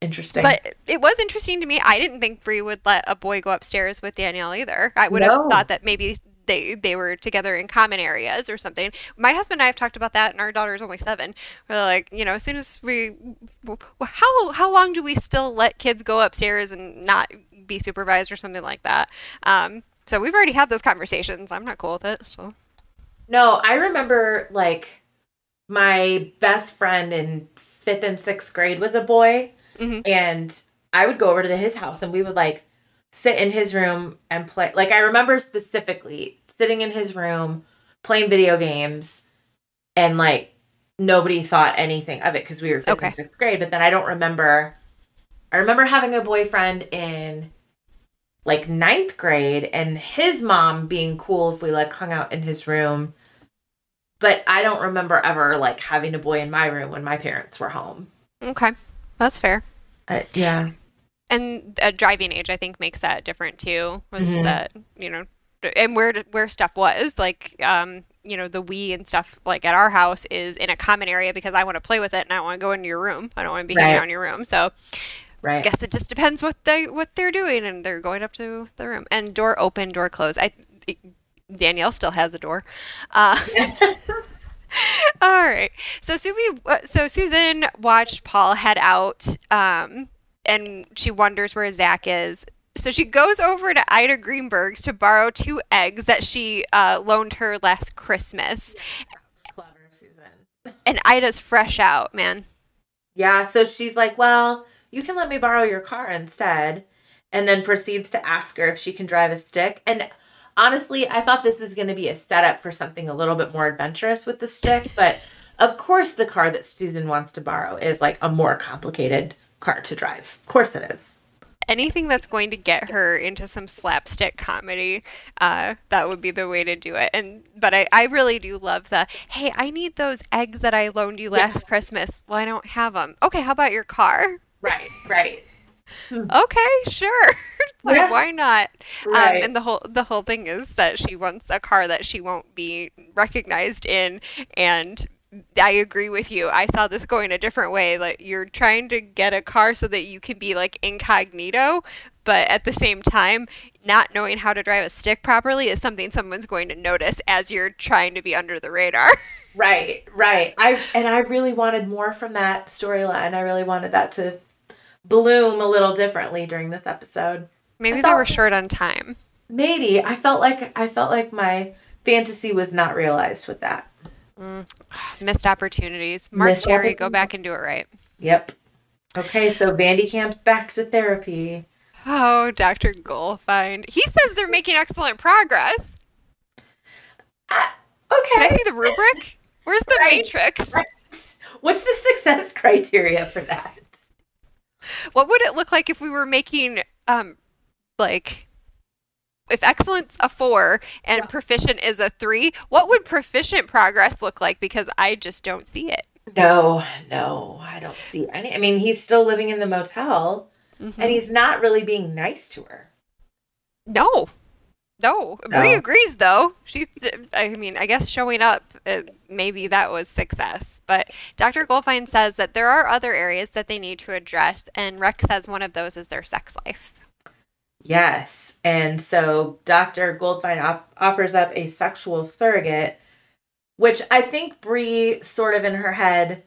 Interesting. But it was interesting to me. I didn't think Bree would let a boy go upstairs with Danielle either. I would no. have thought that maybe they they were together in common areas or something. My husband and I have talked about that, and our daughter is only seven. We're like, you know, as soon as we, how how long do we still let kids go upstairs and not be supervised or something like that? Um, so we've already had those conversations. I'm not cool with it. So. No, I remember like my best friend in fifth and sixth grade was a boy, mm-hmm. and I would go over to his house and we would like sit in his room and play. Like I remember specifically sitting in his room playing video games and like nobody thought anything of it because we were fifth okay. and sixth grade. But then I don't remember. I remember having a boyfriend in like ninth grade and his mom being cool if we like hung out in his room. But I don't remember ever like having a boy in my room when my parents were home. Okay. That's fair. Uh, yeah and a driving age I think makes that different too. Was mm-hmm. that you know, and where where stuff was like um you know the Wii and stuff like at our house is in a common area because I want to play with it and I don't want to go into your room. I don't want to be right. hanging out in your room. So right. I guess it just depends what they what they're doing and they're going up to the room and door open, door close. I Danielle still has a door. Uh, <laughs> <laughs> all right. So Subi, uh, so Susan watched Paul head out um, and she wonders where Zach is. so she goes over to Ida Greenberg's to borrow two eggs that she uh, loaned her last Christmas. clever, Susan. And Ida's fresh out, man. Yeah, so she's like, Well, you can let me borrow your car instead. And then proceeds to ask her if she can drive a stick. And honestly, I thought this was going to be a setup for something a little bit more adventurous with the stick. But of course, the car that Susan wants to borrow is like a more complicated car to drive. Of course, it is. Anything that's going to get her into some slapstick comedy, uh, that would be the way to do it. And but I, I really do love the hey, I need those eggs that I loaned you last Christmas. Well, I don't have them. Okay, how about your car? Right, right. <laughs> okay, sure. <laughs> like, Yeah. why not? Right. Um, and the whole the whole thing is that she wants a car that she won't be recognized in, and I agree with you. I saw this going a different way. Like you're trying to get a car so that you can be like incognito, but at the same time, not knowing how to drive a stick properly is something someone's going to notice as you're trying to be under the radar. <laughs> Right, right. I and I really wanted more from that storyline. I really wanted that to bloom a little differently during this episode. Maybe I they were short on time. Maybe I felt like I felt like my fantasy was not realized with that. <sighs> Missed opportunities. Mark Missed Cherry, go back and do it right. Yep. Okay, so Van de Kamp's back to therapy. Oh, Dr. Goldfine. He says they're making excellent progress. Okay. Can I see the rubric? Where's the Right. matrix? Right. What's the success criteria for that? What would it look like if we were making, um, like, if excellence a four and Yeah. proficient is a three? What would proficient progress look like? Because I just don't see it. No, no, I don't see any. I mean, he's still living in the motel Mhm. and he's not really being nice to her. No. No. No. agrees, though. She's, I mean, I guess showing up, uh, maybe that was success. But Dr. Goldfine says that there are other areas that they need to address, and Rex says one of those is their sex life. Yes. And so Dr. Goldfine op- offers up a sexual surrogate, which I think Bree sort of in her head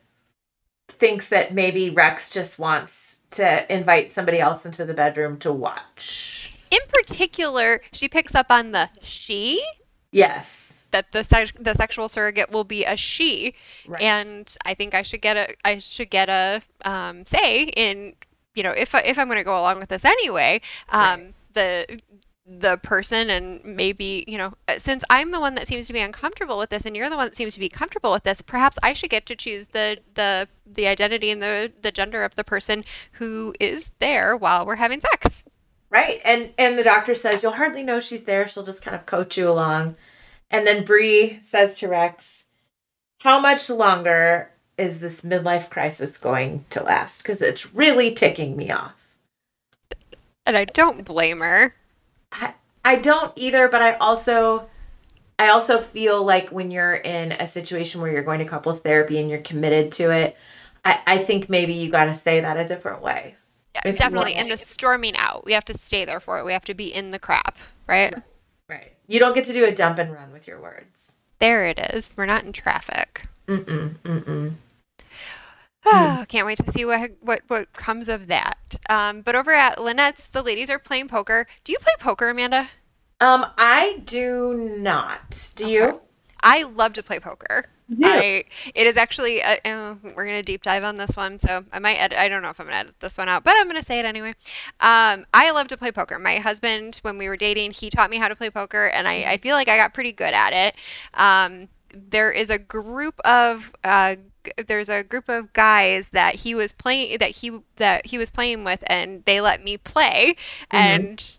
thinks that maybe Rex just wants to invite somebody else into the bedroom to watch. In particular, she picks up on the she, Yes. that the, sex the sexual surrogate will be a she. Right. and I think I should get a I should get a um, say in you know if I, if I'm going to go along with this anyway, um, Right. the the person and maybe you know uh, since I'm the one that seems to be uncomfortable with this and you're the one that seems to be comfortable with this, perhaps I should get to choose the the the identity and the the gender of the person who is there while we're having sex. Right. And and the doctor says you'll hardly know she's there. She'll just kind of coach you along. And then Bree says to Rex, "How much longer is this midlife crisis going to last? Because it's really ticking me off." And I don't blame her. I I don't either, but I also I also feel like when you're in a situation where you're going to couples therapy and you're committed to it, I, I think maybe you got to say that a different way. Yeah, definitely. And the storming out, we have to stay there for it. We have to be in the crap, right? Right. You don't get to do a dump and run with your words. There it is. We're not in traffic. Mm-mm, mm-mm. Ah, Can't wait to see what what what comes of that. Um, but over at Lynette's, the ladies are playing poker. Do you play poker, Amanda? Um, I do not. Do you? I love to play poker. do? I it is actually uh, uh, we're gonna deep dive on this one, so I might edit. I don't know if I'm gonna edit this one out, but I'm gonna say it anyway. Um, I love to play poker. My husband, when we were dating, he taught me how to play poker, and I, I feel like I got pretty good at it. Um, there is a group of uh, g- there's a group of guys that he was playing that he that he was playing with, and they let me play, mm-hmm. and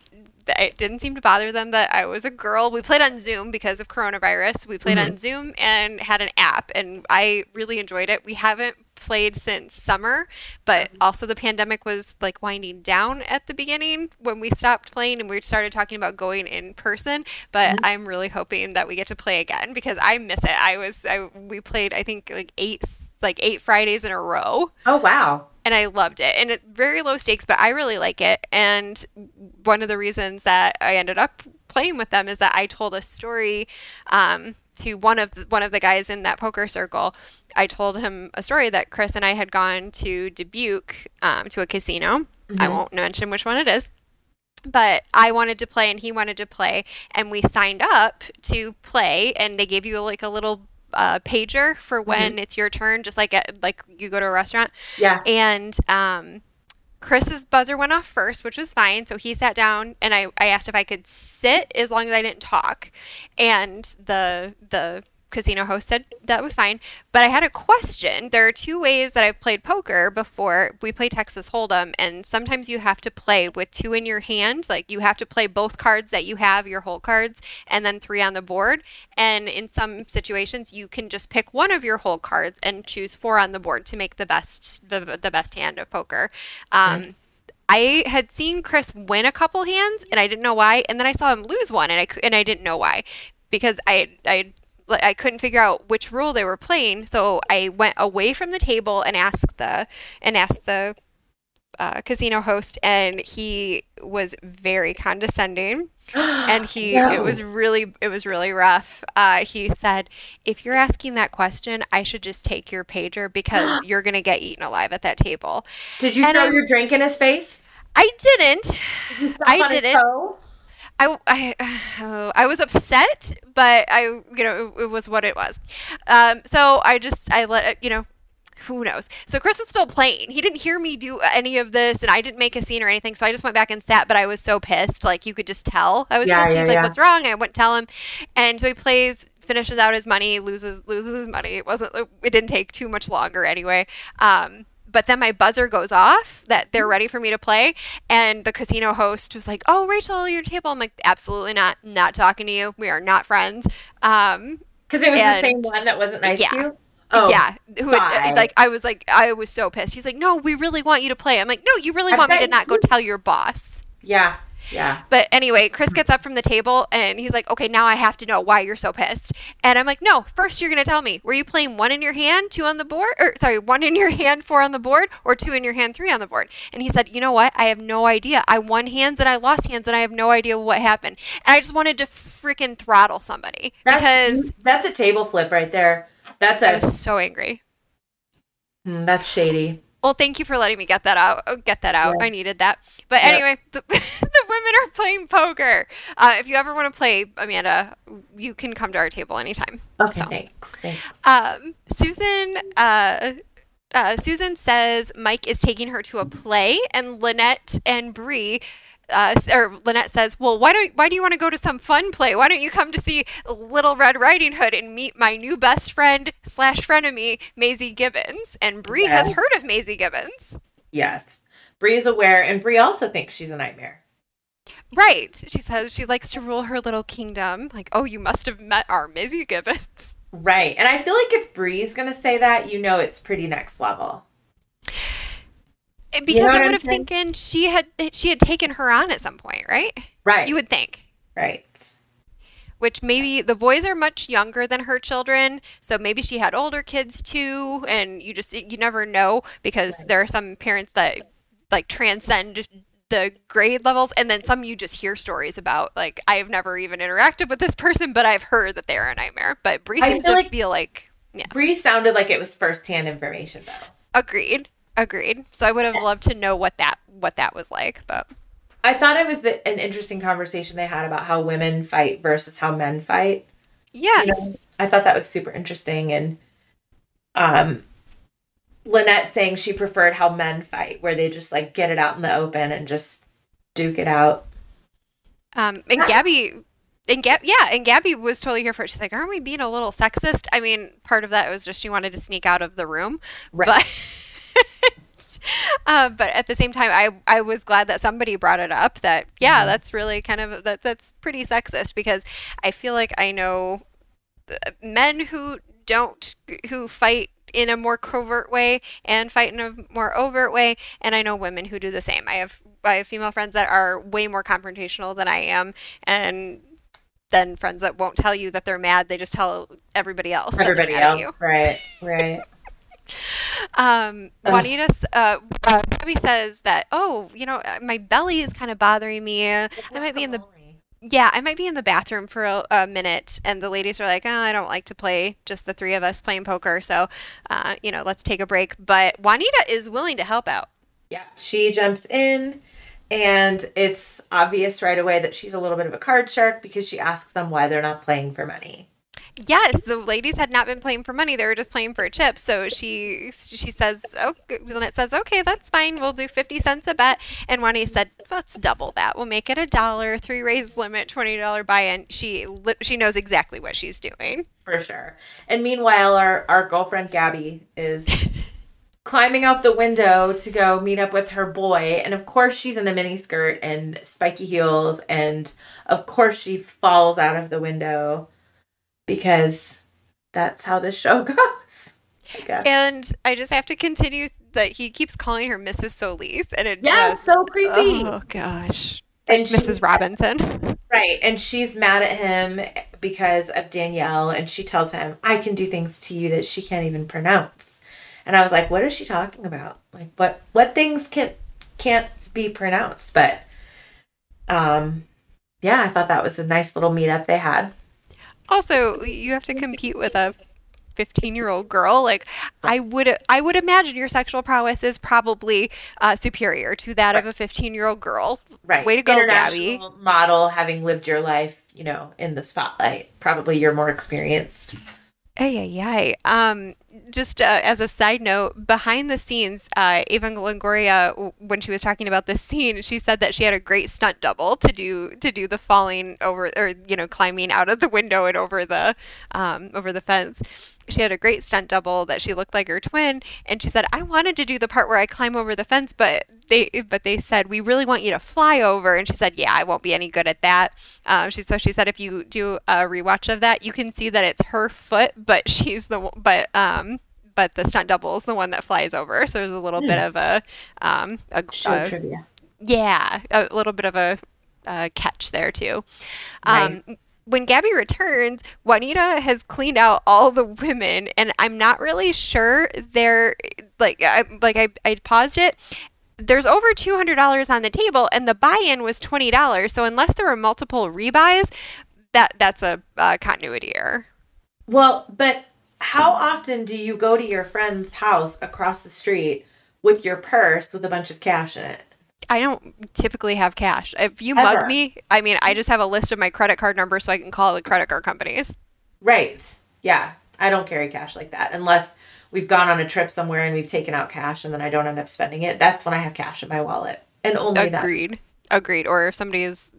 it didn't seem to bother them that I was a girl. We played on Zoom because of coronavirus. We played mm-hmm. on Zoom and had an app, and I really enjoyed it. We haven't played since summer, but also the pandemic was like winding down at the beginning when we stopped playing and we started talking about going in person. But I'm really hoping that we get to play again because I miss it. I was I we played I think like eight like eight Fridays in a row Oh wow. and I loved it. And it, very low stakes, but I really like it. And one of the reasons that I ended up playing with them is that I told a story um, to one of the, one of the guys in that poker circle. I told him a story that Chris and I had gone to Dubuque um, to a casino. I won't mention which one it is. but I wanted to play and he wanted to play, and we signed up to play, and they gave you like a little uh, pager for when Mm-hmm. it's your turn, just like at, like you go to a restaurant. Yeah. And um, Chris's buzzer went off first, which was fine. So he sat down, and I, I asked if I could sit as long as I didn't talk, and the the casino host said that was fine. But I had a question. There are two ways that I've played poker before. We play Texas Hold'em, and sometimes you have to play with two in your hand. Like you have to play both cards that you have, your hole cards, and then three on the board. And in some situations, you can just pick one of your hole cards and choose four on the board to make the best the, the best hand of poker. Um, I had seen Chris win a couple hands, and I didn't know why. And then I saw him lose one, and I and I didn't know why because I I like, I couldn't figure out which rule they were playing. So I went away from the table and asked the and asked the uh, casino host, and he was very condescending <gasps> and he No. it was really it was really rough uh, he said if you're asking that question i should just take your pager <gasps> because you're gonna get eaten alive at that table Did you and throw I'm- your drink in his face? i didn't I didn't. I, I, <sighs> I was upset, but I, you know, it, it was what it was. Um, so I just, I let you know, who knows? So Chris was still playing. He didn't hear me do any of this, and I didn't make a scene or anything. So I just went back and sat, but I was so pissed. Like, you could just tell. I was Yeah, pissed. yeah, He's like, what's wrong? I wouldn't tell him. And so he plays, finishes out his money, loses, loses his money. It wasn't, it didn't take too much longer anyway. Um, but then my buzzer goes off that they're ready for me to play. And the casino host was like oh rachel your table. I'm like absolutely not. Not talking to you. We are not friends. Um Because it was the same one that wasn't nice Yeah. to you? Oh, yeah who had, like i was like i was so pissed. He's like no we really want you to play. I'm like no you really I want me to not go tell your boss. Yeah. Yeah. but anyway, Chris gets up from the table and he's like, okay, now I have to know why you're so pissed. And I'm like, no, first you're going to tell me, were you playing one in your hand, two on the board? Or sorry, one in your hand, four on the board, or two in your hand, three on the board? And he said, you know what? I have no idea. I won hands and I lost hands and I have no idea what happened. And I just wanted to freaking throttle somebody That's, because that's a table flip right there. That's I a was so angry. mm, that's shady. Well, thank you for letting me get that out. uh, Get that out. Yeah. I needed that. But Yep. anyway, the, <laughs> the women are playing poker. Uh, if you ever want to play, Amanda, you can come to our table anytime. Okay, So. thanks. thanks. Um, Susan. Uh, uh, Susan says Mike is taking her to a play, and Lynette and Bree. Uh, or Lynette says, "Well, why don't why do you want to go to some fun play? Why don't you come to see Little Red Riding Hood and meet my new best friend slash frenemy, Maisie Gibbons?" And Bree has heard of Maisie Gibbons. Yes. Bree is aware, and Bree also thinks she's a nightmare. Right. She says she likes to rule her little kingdom. Like, oh, you must have met our Maisie Gibbons. Right. And I feel like if Bree's going to say that, you know it's pretty next level. Because know I would have thinking she had she had taken her on at some point, right? Right. You would think. right. Which maybe the boys are much younger than her children, so maybe she had older kids too, and you just you never know because Right. there are some parents that like transcend the grade levels and then some you just hear stories about like I've never even interacted with this person but I've heard that they're a nightmare. But Bree I seems feel to like- feel like yeah. Bree sounded like it was firsthand information, though. Agreed. Agreed. So I would have loved to know what that what that was like, but I thought it was the, an interesting conversation they had about how women fight versus how men fight. yes. You know, I thought that was super interesting. And um, Lynette saying she preferred how men fight, where they just like get it out in the open and just duke it out. Um, and Yeah. Gabby, and Gab, yeah, and Gabby was totally here for it. She's like, "Aren't we being a little sexist?" I mean, part of that was just she wanted to sneak out of the room, Right. but, <laughs> uh, but at the same time, I I was glad that somebody brought it up. That yeah, Mhm. that's really kind of that that's pretty sexist because I feel like I know men who don't who fight in a more covert way and fight in a more overt way and i know women who do the same i have i have female friends that are way more confrontational than i am and then friends that won't tell you that they're mad they just tell everybody else Everybody else. you Right. Right. <laughs> um, Juanita, uh, uh, Gabby says that, oh, you know, uh, my belly is kind of bothering me. Uh, I might be in the yeah, I might be in the bathroom for a, a minute, and the ladies are like, "Oh, I don't like to play just the three of us playing poker, so, uh, you know, let's take a break." But Juanita is willing to help out. Yeah, she jumps in and it's obvious right away that she's a little bit of a card shark because she asks them why they're not playing for money. Yes, the ladies had not been playing for money; they were just playing for chips. So she she says, "Oh," Lynette says, "Okay, that's fine. We'll do fifty cents a bet." And Juanita said, "Let's double that. We'll make it a dollar, three raise limit, twenty dollar buy-in." She she knows exactly what she's doing for sure. And meanwhile, our our girlfriend Gabby is <laughs> climbing out the window to go meet up with her boy, and of course she's in a mini skirt and spiky heels, and of course she falls out of the window because that's how this show <laughs> goes. I and I just have to continue that he keeps calling her Mrs. Solis, and it yeah, just, so creepy. Oh gosh, and Mrs. Robinson, <laughs> right? And she's mad at him because of Danielle, and she tells him, "I can do things to you that she can't even pronounce." And I was like, "What is she talking about? Like, what what things can can't be pronounced?" But, um, yeah, I thought that was a nice little meetup they had. Also, you have to compete with a 15 year old girl. Like i would i would imagine your sexual prowess is probably uh, superior to that right. of a 15 year old girl. Right. Way to go gabby. Model having lived your life you know in the spotlight. Probably you're more experienced Ay, ay, ay. Um, just uh, as a side note, behind the scenes, uh, Eva Longoria, when she was talking about this scene, she said that she had a great stunt double to do to do the falling over or you know climbing out of the window and over the um, over the fence she had a great stunt double that she looked like her twin and she said i wanted to do the part where i climb over the fence but they but they said we really want you to fly over and she said yeah i won't be any good at that. Um, she so she said if you do a rewatch of that you can see that it's her foot but <laughs> she's the but um but the stunt double is the one that flies over. So there's a little bit hmm. of a um a, a, trivia. Yeah a little bit of a, a catch there too. Um nice when Gabby returns, Juanita has cleaned out all the women, and I'm not really sure they're like I, like I, I paused it. There's over two hundred dollars on the table, and the buy-in was twenty dollars. So unless there were multiple rebuys, that that's a uh, continuity error. Well, but how often do you go to your friend's house across the street with your purse with a bunch of cash in it? I don't typically have cash. If you Ever. mug me, I mean, I just have a list of my credit card numbers so I can call the credit card companies. Right. Yeah. I don't carry cash like that unless we've gone on a trip somewhere and we've taken out cash and then I don't end up spending it. That's when I have cash in my wallet. And only that. Agreed. that. Agreed. Or if somebody is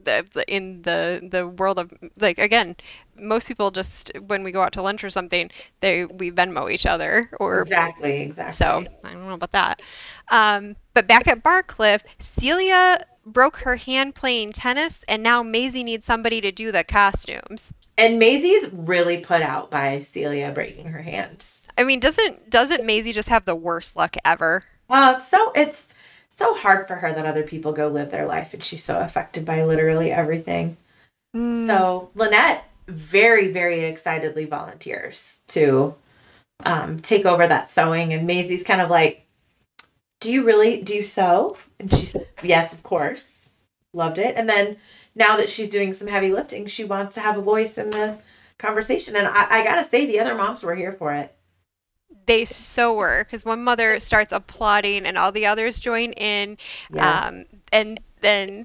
in the the world of like again, most people just when we go out to lunch or something, they we Venmo each other or exactly exactly. So I don't know about that. Um, but back at Barcliff, Celia broke her hand playing tennis, and now Maisie needs somebody to do the costumes. And Maisie's really put out by Celia breaking her hand. I mean, doesn't doesn't Maisie just have the worst luck ever? Well, it's so it's so hard for her that other people go live their life and she's so affected by literally everything. Mm. So Lynette very, very excitedly volunteers to um, take over that sewing. And Maisie's kind of like, Do you really do you sew? And she said, Yes, of course. Loved it. And then now that she's doing some heavy lifting, she wants to have a voice in the conversation. And I, I gotta say, the other moms were here for it they so were because one mother starts applauding and all the others join in yes. um, and then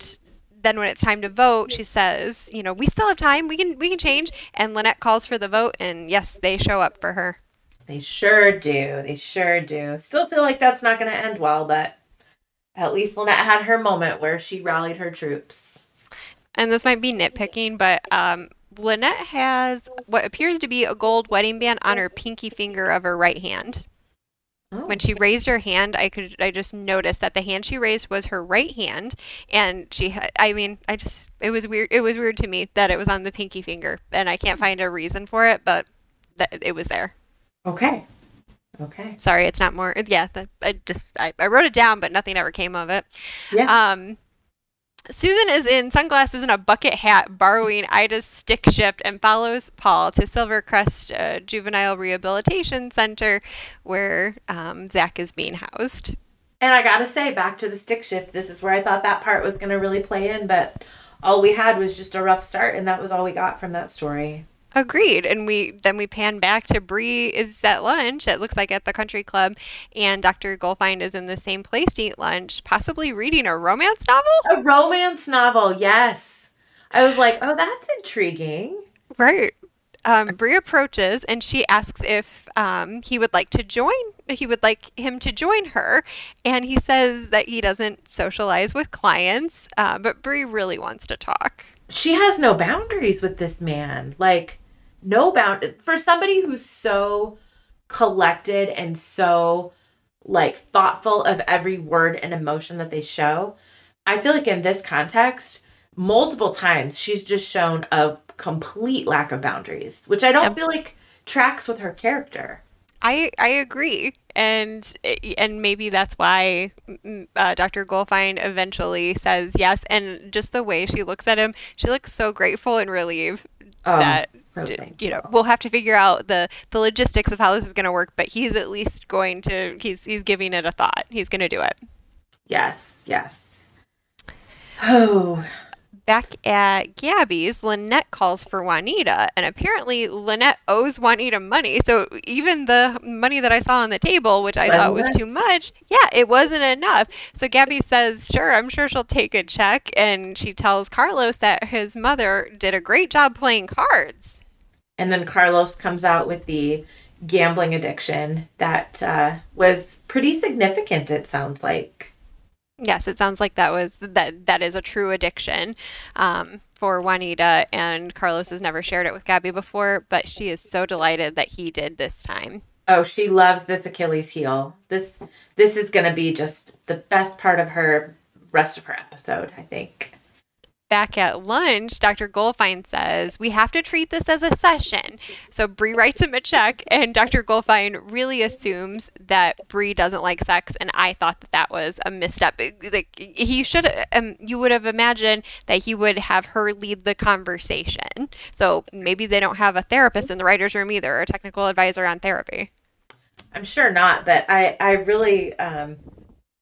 then when it's time to vote she says you know we still have time. We can we can change. And lynette calls for the vote and yes they show up for her. They sure do. They sure do. Still feel like that's not going to end well but at least lynette had her moment where she rallied her troops. And this might be nitpicking but um, Lynette has what appears to be a gold wedding band on her pinky finger of her right hand. Oh. When she raised her hand, I could I just noticed that the hand she raised was her right hand, and she had. I mean, I just it was weird. It was weird to me that it was on the pinky finger, and I can't find a reason for it, but that it was there. Okay. Okay. Sorry, it's not more. Yeah, I just I, I wrote it down, but nothing ever came of it. Yeah. Um. Susan is in sunglasses and a bucket hat, borrowing Ida's stick shift, and follows Paul to Silvercrest uh, Juvenile Rehabilitation Center, where um, Zach is being housed. And I gotta say, back to the stick shift, this is where I thought that part was gonna really play in, but all we had was just a rough start, and that was all we got from that story. Agreed. And we then we pan back to Bree is at lunch. It looks like at the country club, and Dr. Goldfine is in the same place to eat lunch, possibly reading a romance novel. A romance novel, yes. I was like, oh, that's intriguing. Right. Um, Bree approaches and she asks if um, he would like to join. He would like him to join her, and he says that he doesn't socialize with clients, uh, but Bree really wants to talk. She has no boundaries with this man. Like, no bound for somebody who's so collected and so like thoughtful of every word and emotion that they show. I feel like in this context, multiple times she's just shown a complete lack of boundaries, which I don't yep. feel like tracks with her character. I I agree, and and maybe that's why mm, uh, Dr. Goldfine eventually says yes. And just the way she looks at him, she looks so grateful and relieved um, that so you know we'll have to figure out the the logistics of how this is going to work. But he's at least going to he's he's giving it a thought. He's going to do it. Yes. Yes. Oh, back at Gabby's, Lynette calls for Juanita, and apparently Lynette owes Juanita money. So even the money that I saw on the table, which I thought was too much, yeah, it wasn't enough. So Gabby says, Sure, I'm sure she'll take a check. And she tells Carlos that his mother did a great job playing cards. And then Carlos comes out with the gambling addiction that uh, was pretty significant, it sounds like. Yes, it sounds like that was that that is a true addiction um, for Juanita, and Carlos has never shared it with Gabby before, but she is so delighted that he did this time. Oh, she loves this Achilles heel. This this is going to be just the best part of her rest of her episode, I think back at lunch, Dr. Goldfine says, We have to treat this as a session. So Bree writes him a check, and Dr. Goldfine really assumes that Bree doesn't like sex. And I thought that that was a misstep. Like, he should, um, you would have imagined that he would have her lead the conversation. So maybe they don't have a therapist in the writer's room either, or a technical advisor on therapy. I'm sure not, but I, I really, um,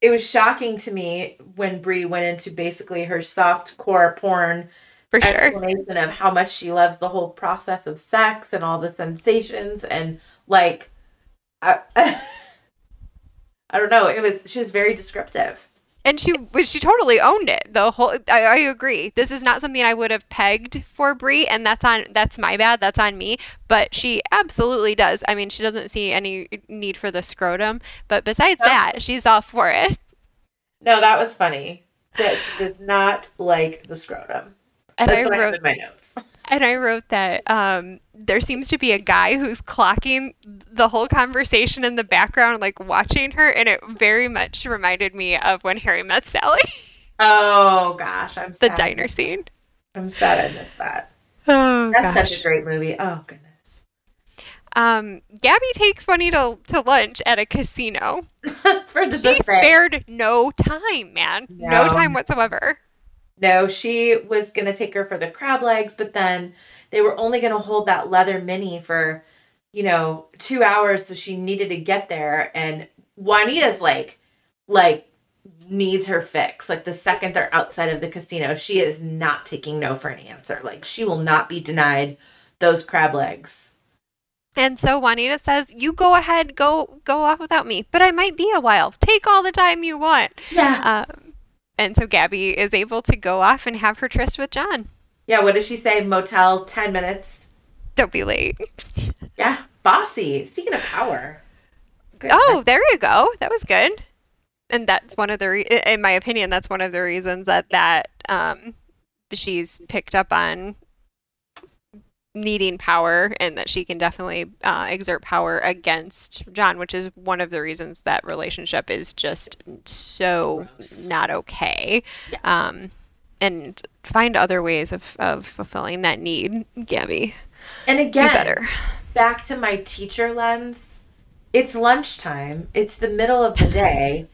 it was shocking to me when Bree went into basically her soft core porn For sure. explanation of how much she loves the whole process of sex and all the sensations and like I, <laughs> I don't know it was she was very descriptive and she she totally owned it. The whole I, I, agree. This is not something I would have pegged for bree and that's on that's my bad. That's on me. But she absolutely does. I mean, she doesn't see any need for the scrotum, but besides that, she's all for it. No, that was funny. That she does not like the scrotum. And that's I wrote I my notes. And I wrote that um, there seems to be a guy who's clocking the whole conversation in the background, like watching her, and it very much reminded me of when Harry met Sally. Oh gosh, I'm the diner scene. I'm sad I missed that. Oh, that's gosh. such a great movie. Oh goodness. Um, Gabby takes Juanita to lunch at a casino. <laughs> For the she spared no time, man. No. no time whatsoever. No, she was gonna take her for the crab legs, but then they were only gonna hold that leather mini for, you know, two hours, so she needed to get there. And Juanita's like, like needs her fix. Like the second they're outside of the casino, she is not taking no for an answer. Like she will not be denied those crab legs. And so Juanita says, "You go ahead, go go off without me, but I might be a while. Take all the time you want." Yeah. Um, and so Gabby is able to go off and have her tryst with John. Yeah, what does she say? Motel 10 minutes. Don't be late. yeah, bossy. Speaking of power. Good. Oh, there you go. That was good. And that's one of the, re- in my opinion, that's one of the reasons that that um, she's picked up on needing power and that she can definitely uh, exert power against John, which is one of the reasons that relationship is just so Gross. not okay. Yeah. Um, and find other ways of, of fulfilling that need, Gabby. And again, better. back to my teacher lens, it's lunchtime, it's the middle of the day.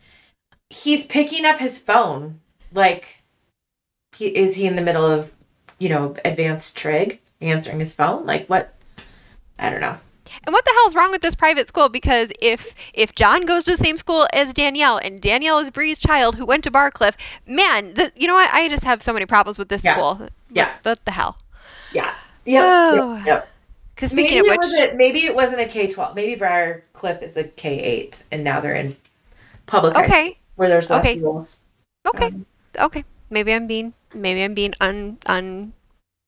He's picking up his phone. Like, he, is he in the middle of, you know, advanced trig? Answering his phone. Like what? I don't know. And what the hell's wrong with this private school? Because if if John goes to the same school as Danielle, and Danielle is Bree's child who went to Barcliff, man, the, you know what? I just have so many problems with this yeah. school. Yeah. What, what, the hell? Yeah. Yeah. Oh. Yep. yep. Because speaking maybe of it which, wasn't maybe it wasn't a K twelve. Maybe Briar Cliff is a K eight and now they're in public okay, where there's less Okay. rules. okay, Um, okay. Maybe I'm being maybe I'm being un un.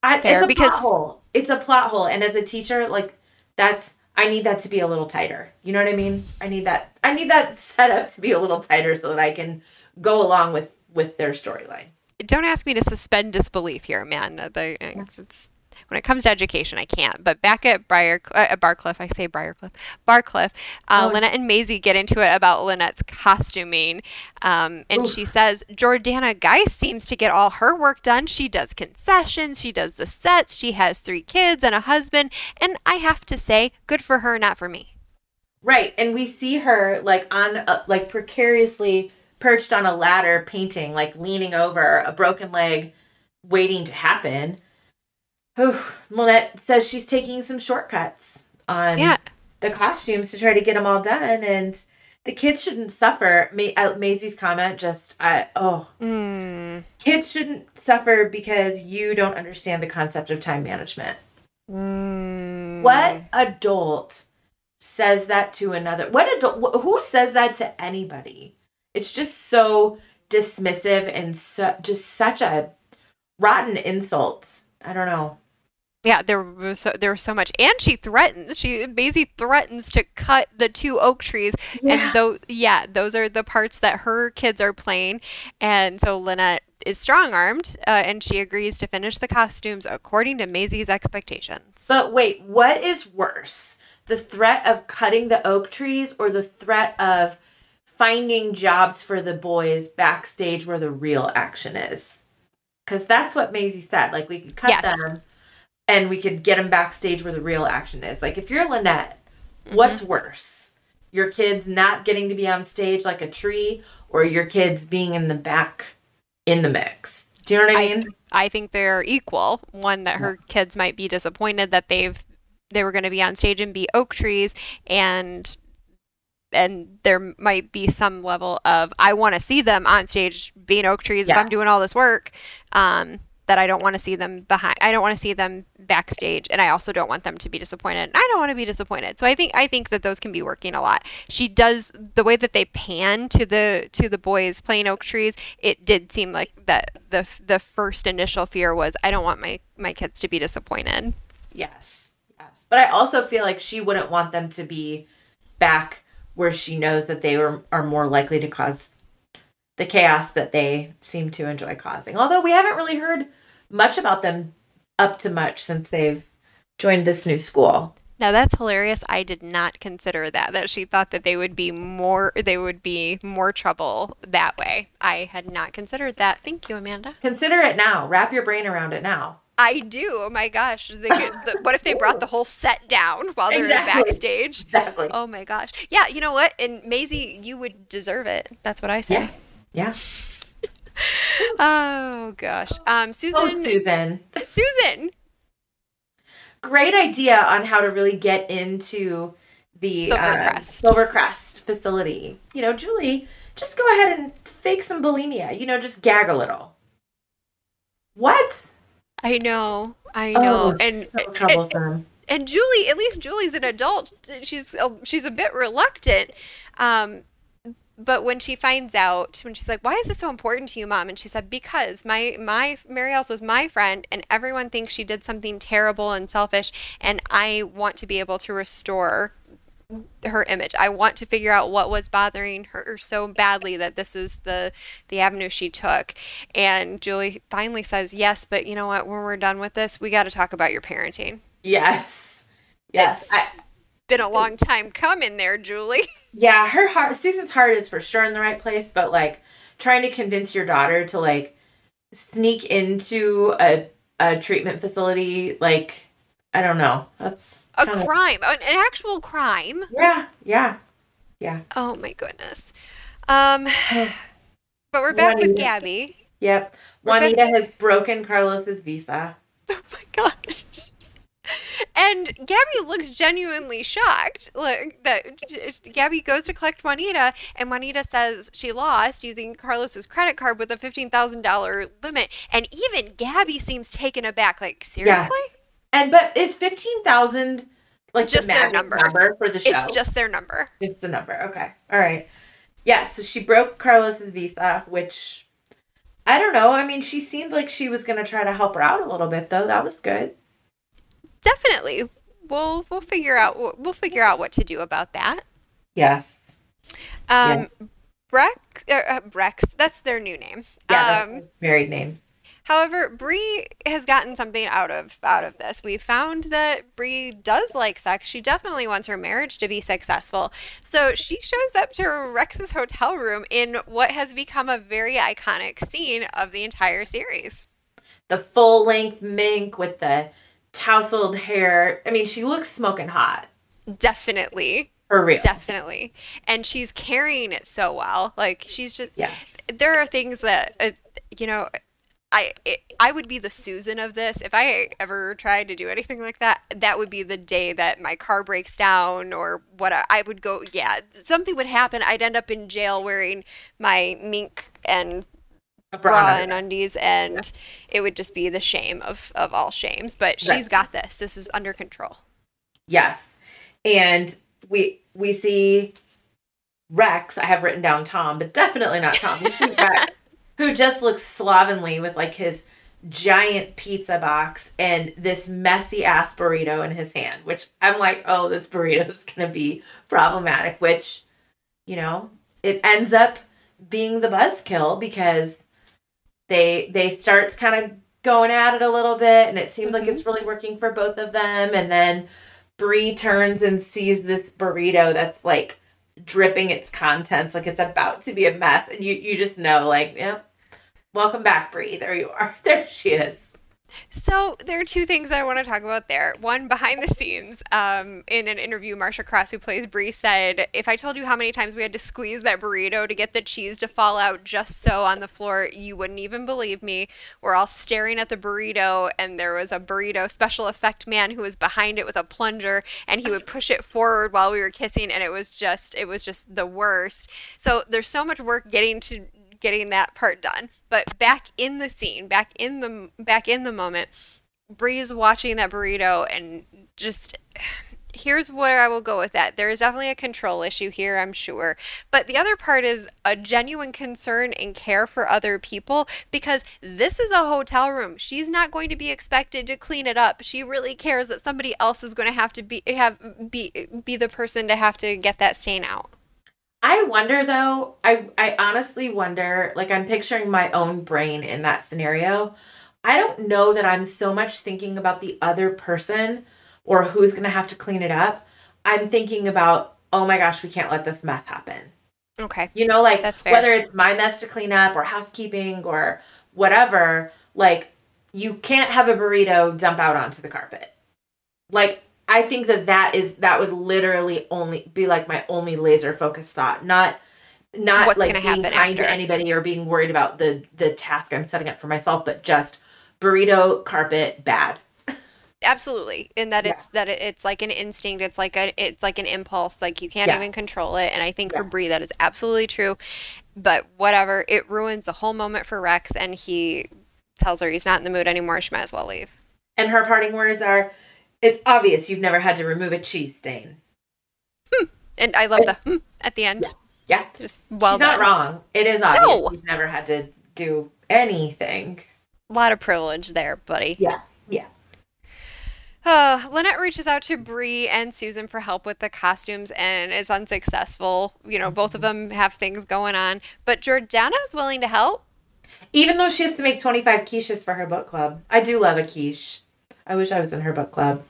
I, Fair, it's a because- plot hole. It's a plot hole, and as a teacher, like that's I need that to be a little tighter. You know what I mean? I need that. I need that <laughs> setup to be a little tighter so that I can go along with with their storyline. Don't ask me to suspend disbelief here, man. Uh, The, it's, it's- when it comes to education, I can't. But back at Briar, uh, at Barcliff, I say Briarcliff, Barcliff, uh, Oh. Lynette and Maisie get into it about Lynette's costuming, um, and Oof. she says Jordana Geist seems to get all her work done. She does concessions, she does the sets, she has three kids and a husband, and I have to say, good for her, not for me. Right, and we see her like on a, like precariously perched on a ladder painting, like leaning over a broken leg, waiting to happen. Lynette says she's taking some shortcuts on Yeah, the costumes to try to get them all done, and the kids shouldn't suffer. Ma- uh, Maisy's comment just, I oh, mm, kids shouldn't suffer because you don't understand the concept of time management. mm. What adult says that to another? What adult? wh- Who says that to anybody? It's just so dismissive and so just such a rotten insult. I don't know. Yeah, there was so, there was so much, and she threatens. She Maisy threatens to cut the two oak trees, and though yeah, those are the parts that her kids are playing, and so Lynette is strong armed, uh, and she agrees to finish the costumes according to Maisy's expectations. But wait, what is worse? The threat of cutting the oak trees or the threat of finding jobs for the boys backstage where the real action is? Because that's what Maisie said. Like, we could cut Yes. them and we could get them backstage where the real action is. Like, if you're Lynette, what's worse? Your kids not getting to be on stage like a tree or your kids being in the back in the mix? Do you know what I I- mean? I think they're equal. One that her kids might be disappointed that they've they were going to be on stage and be oak trees, and and there might be some level of I want to see them on stage being oak trees if I'm doing all this work. Um, that I don't want to see them behind. I don't want to see them backstage, and I also don't want them to be disappointed. I don't want to be disappointed. So I think I think that those can be working a lot. She does the way that they pan to the to the boys playing oak trees. It did seem like that the the first initial fear was I don't want my my kids to be disappointed. Yes. Yes. But I also feel like she wouldn't want them to be back where she knows that they were are more likely to cause the chaos that they seem to enjoy causing. Although we haven't really heard much about them up to much since they've joined this new school. Now that's hilarious. I did not consider that that she thought that they would be more they would be more trouble that way. I had not considered that. Thank you, Amanda. Consider it now. Wrap your brain around it now. I do. Oh my gosh. Could, the, what if they brought the whole set down while they're Exactly. backstage? Exactly. Oh my gosh. Yeah, you know what? And Maisy, you would deserve it. That's what I say. Yeah. Yeah. Oh gosh. Um, Oh, Susan. Susan. <laughs> Susan. Great idea on how to really get into the uh, Silvercrest. Silvercrest facility. You know, Julie, just go ahead and fake some bulimia. You know, just gag a little. What? I know. I know. Oh, and so troublesome. and Julie, at least Julie's an adult. She's a, she's a bit reluctant. Um, but when she finds out, when she's like, "Why is this so important to you, mom?" and she said, "Because my my Mary Alice was my friend, and everyone thinks she did something terrible and selfish, and I want to be able to restore." her image. I want to figure out what was bothering her so badly that this is the the avenue she took. And Julie finally says, "Yes, but you know what? When we're done with this, we got to talk about your parenting." yes. Yes. Been a long time coming there, Julie. <laughs> yeah, her heart Susan's heart is for sure in the right place, but like trying to convince your daughter to like sneak into a a treatment facility, like I don't know. That's A kinda- crime, an, actual crime. Yeah, yeah. Yeah. Oh my goodness. Um, <sighs> <sighs> but we're back with Gabby. Yep. Back- Juanita has broken Carlos's visa. <laughs> Oh my gosh. And Gabby looks genuinely shocked. Like that Gabby goes to collect Juanita and Juanita says she lost using Carlos's credit card with a $15,000 limit and even Gabby seems taken aback like seriously? Yeah. And but is fifteen thousand like Just the their number. number for the show? It's just their number. It's the number. Okay. All right. Yeah, so she broke Carlos's visa, which I don't know. I mean, she seemed like she was going to try to help her out a little bit though. That was good. Definitely. We'll we'll figure out we'll figure out what to do about that. Yes. Um Brex, uh, uh, Brex, that's their new name. Yeah, um, married name. However, Bree has gotten something out of out of this. We found that Bree does like sex. She definitely wants her marriage to be successful. So she shows up to Rex's hotel room in what has become a very iconic scene of the entire series. The full length mink with the tousled hair. I mean, she looks smoking hot. Definitely, For real. definitely, and she's carrying it so well. Like she's just yes. there are things that uh, you know I it, I would be the Susan of this if I ever tried to do anything like that. That would be the day that my car breaks down or what I, I would go. Yeah, something would happen. I'd end up in jail wearing my mink and A bra bra and undies, and it would just be the shame of of all shames. But she's Right. got this. This is under control. Yes. And we we see Rex, I have written down Tom, but definitely not Tom. Rex, <laughs> who just looks slovenly with like his giant pizza box and this messy ass burrito in his hand, which I'm like, oh, this burrito is gonna be problematic, which, you know, it ends up being the buzzkill because they they start kind of going at it a little bit and it seems like Mhm. it's really working for both of them. And then Bree turns and sees this burrito that's like dripping its contents like it's about to be a mess. And you you just know like yep welcome back Bree there you are. <laughs> There she is So there are two things I want to talk about there. One, behind the scenes, um, in an interview, Marcia Cross, who plays Bree, said, "If I told you how many times we had to squeeze that burrito to get the cheese to fall out just so on the floor, you wouldn't even believe me. We're all staring at the burrito, and there was a burrito special effect man who was behind it with a plunger, and he would push it forward while we were kissing, and it was just, it was just the worst. So there's so much work getting to getting that part done. But back in the scene, back in the back in the moment, Bree's watching that burrito and just <sighs> here's where I will go with that. There is definitely a control issue here, I'm sure. But the other part is a genuine concern and care for other people because this is a hotel room. She's not going to be expected to clean it up. She really cares that somebody else is going to have to be have be be the person to have to get that stain out. I wonder though, I I honestly wonder, like I'm picturing my own brain in that scenario. I don't know that I'm so much thinking about the other person or who's going to have to clean it up. I'm thinking about, oh my gosh, we can't let this mess happen. Okay. You know, like That's fair. whether it's my mess to clean up or housekeeping or whatever, like you can't have a burrito dump out onto the carpet. Like I think that that is that would literally only be like my only laser focused thought, not not What's like being kind to anybody or being worried about the the task I'm setting up for myself, but just burrito carpet bad. absolutely. In that Yeah. it's that it's like an instinct. It's like a it's like an impulse. Like you can't Yeah. even control it. And i think for Yes. bree that is absolutely true. But whatever it ruins the whole moment for rex and he tells her he's not in the mood anymore. She might as well leave. And her parting words are, "It's obvious you've never had to remove a cheese stain." and i love the <laughs> hmm at the end Yeah, just well she's not wrong. It is obvious No. you've never had to do anything. a lot of privilege there buddy Yeah, yeah. Uh, Lynette reaches out to Bree and Susan for help with the costumes and is unsuccessful. You know, both of them have things going on, but Jordana is willing to help. Even though she has to make 25 quiches for her book club. I do love a quiche. I wish I was in her book club.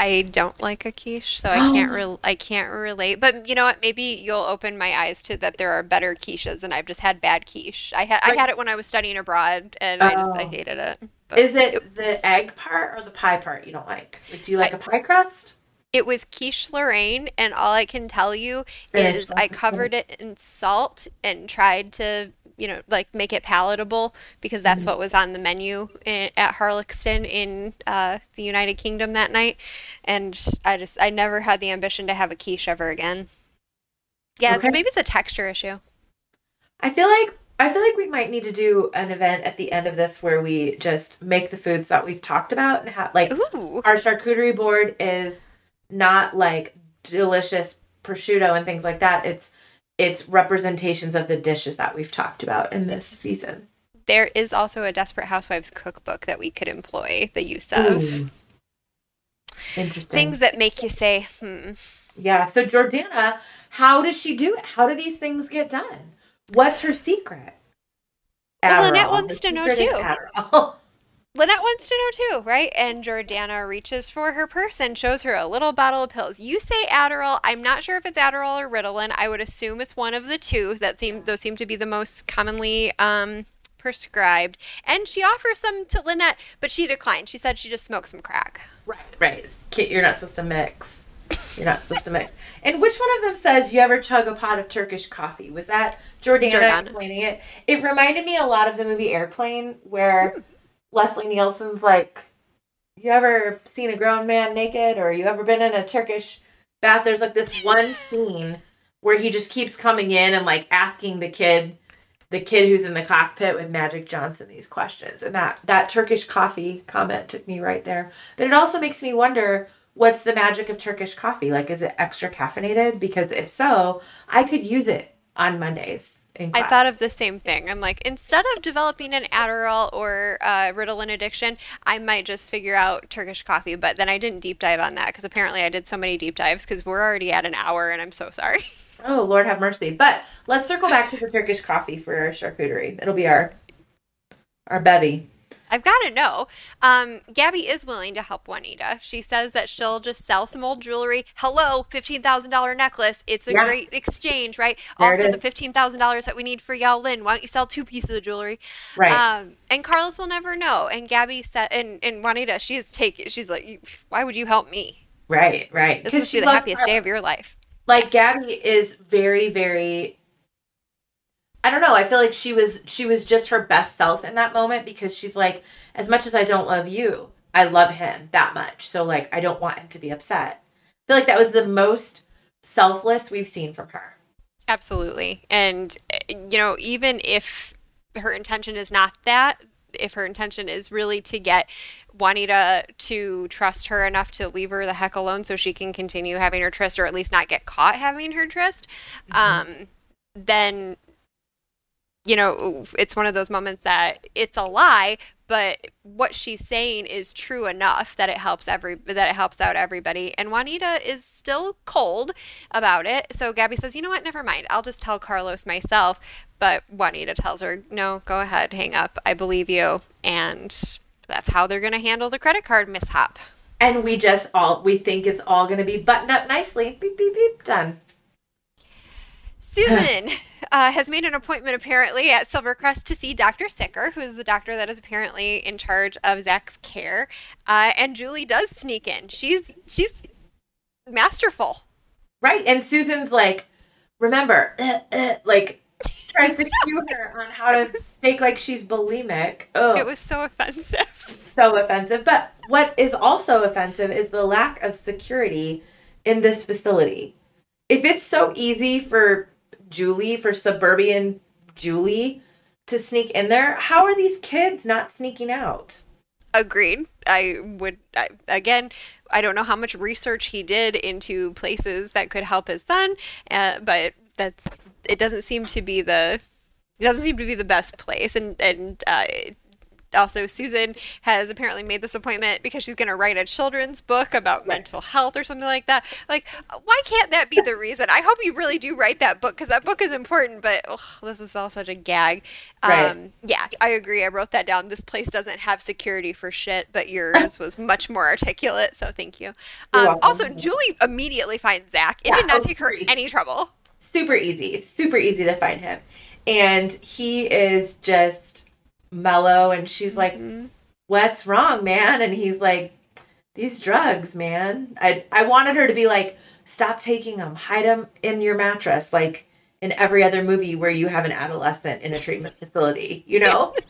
I don't like a quiche, so I oh. can't re- I can't relate. But you know what? Maybe you'll open my eyes to that there are better quiches, and I've just had bad quiche. I had I had it when I was studying abroad, and I just I Oh. hated it. But Is it the egg part or the pie part you don't like? Like, do you like a pie crust? It was quiche Lorraine, and all I can tell you is I covered it in salt and tried to, you know, like make it palatable because that's what was on the menu i at Harlaxton in uh, the United Kingdom that night. And I just, I never had the ambition to have a quiche ever again. Yeah, Okay. maybe it's a texture issue. I feel like I feel like we might need to do an event at the end of this where we just make the foods that we've talked about and have like Ooh. our charcuterie board is not like delicious prosciutto and things like that. It's it's representations of the dishes that we've talked about in this season. There is also a Desperate Housewives cookbook that we could employ the use of. Ooh. Interesting. Things that make you say, hmm. Yeah. So Jordana, how does she do it? How do these things get done? What's her secret? Well, Lynette wants to know too. <laughs> Lynette wants to know too, right? And Jordana reaches for her purse and shows her a little bottle of pills. You say Adderall. I'm not sure if it's Adderall or Ritalin. I would assume it's one of the two. That seem those seem to be the most commonly um, prescribed. And she offers them to Lynette, but she declined. She said she just smoked some crack. right. Right. Kit, You're not supposed to mix. You're not supposed to mix. And which one of them says you ever chug a pot of Turkish coffee? Was that Jordana, Jordana. explaining it? It reminded me a lot of the movie Airplane, where Leslie Nielsen's like, "You ever seen a grown man naked, or you ever been in a Turkish bath?" There's like this one scene where he just keeps coming in and like asking the kid, the kid who's in the cockpit with Magic Johnson, these questions, and that that Turkish coffee comment took me right there. But it also makes me wonder. What's the magic of Turkish coffee? Like, is it extra caffeinated? Because if so, I could use it on Mondays. I thought of the same thing. I'm like, instead of developing an Adderall or uh, Ritalin addiction, I might just figure out Turkish coffee. But then I didn't deep dive on that because apparently I did so many deep dives because we're already at an hour and I'm so sorry. <laughs> Oh, Lord have mercy. But let's circle back to the Turkish coffee for our charcuterie. It'll be our our bevy. I've got to know. Um, Gabby is willing to help Juanita. She says that she'll just sell some old jewelry. Hello, fifteen thousand dollar necklace. It's a Yeah. great exchange, right? There also, the fifteen thousand dollars that we need for Yao Lin. Why don't you sell two pieces of jewelry? Right. Um, and Carlos will never know. And Gabby said, and, and Juanita, she's taking. She's like, why would you help me? right, right. This must be the happiest day of your life. Like Gabby is very, very I don't know. I feel like she was she was just her best self in that moment because she's like, as much as I don't love you, I love him that much. So like I don't want him to be upset. I feel like that was the most selfless we've seen from her. Absolutely. And, you know, even if her intention is not that, if her intention is really to get Juanita to trust her enough to leave her the heck alone so she can continue having her tryst or at least not get caught having her tryst, um, then, you know, it's one of those moments that it's a lie, but what she's saying is true enough that it helps every that it helps out everybody. And Juanita is still cold about it. So Gabby says, "You know what? Never mind. I'll just tell Carlos myself." But Juanita tells her, "No, go ahead. Hang up. I believe you." And that's how they're going to handle the credit card mishap. And we just all we think it's all gonna be buttoned up nicely. Beep beep beep done. Susan <laughs> uh, has made an appointment apparently at Silvercrest to see Dr. Sicker, who is the doctor that is apparently in charge of Zach's care. Uh, and Julie does sneak in. She's she's masterful. Right. And Susan's like, remember, uh, uh, like tries to cue <laughs> her on how to fake like she's bulimic. Oh, It was so offensive. <laughs> so offensive. But what is also offensive is the lack of security in this facility. If it's so easy for Julie, for suburban Julie, to sneak in there, how are these kids not sneaking out? Agreed. I would I, again. I don't know how much research he did into places that could help his son, uh, but that's it. Doesn't seem to be the it doesn't seem to be the best place. And and uh, also Susan has apparently made this appointment because she's going to write a children's book about mental health or something like that. Like, why can't that be the reason? I hope you really do write that book because that book is important. But ugh, this is all such a gag. Right. Um, yeah, I agree. I wrote that down. This place doesn't have security for shit, but yours was much more articulate. So thank you. Um, also, Julie immediately finds Zach. It Yeah, did not oh, take her easy. any trouble. super easy, super easy to find him. And he is just mellow and she's like, Mhm. "What's wrong, man?" And he's like, "These drugs, man." I I wanted her to be like, "Stop taking them. Hide them in your mattress like in every other movie where you have an adolescent in a treatment facility, you know?" <laughs>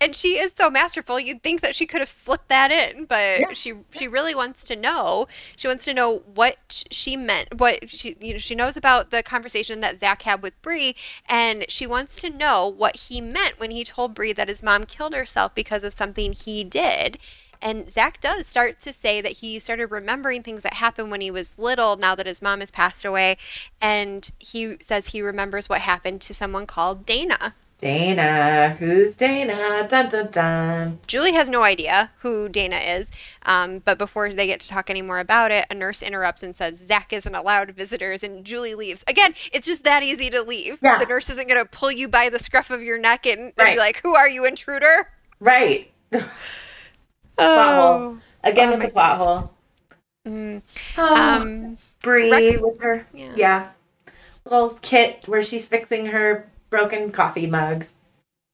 and she is so masterful. You'd think that she could have slipped that in, but Yeah. she she really wants to know. She wants to know what she meant. What she you know she knows about the conversation that Zach had with Bree, and she wants to know what he meant when he told Bree that his mom killed herself because of something he did. And Zach does start to say that he started remembering things that happened when he was little now that his mom has passed away. And he says he remembers what happened to someone called Dana. Dana, who's Dana? Dun dun dun. Julie has no idea who Dana is, um, but before they get to talk any more about it, a nurse interrupts and says Zach isn't allowed visitors, and Julie leaves. Again, it's just that easy to leave. Yeah. The nurse isn't going to pull you by the scruff of your neck and, and Right. be like, "Who are you, intruder?" Right. <laughs> Plot hole. Again Oh with the plot hole. Mm. Oh, Um, Bree with her. Yeah. Yeah. Little kit where she's fixing her broken coffee mug.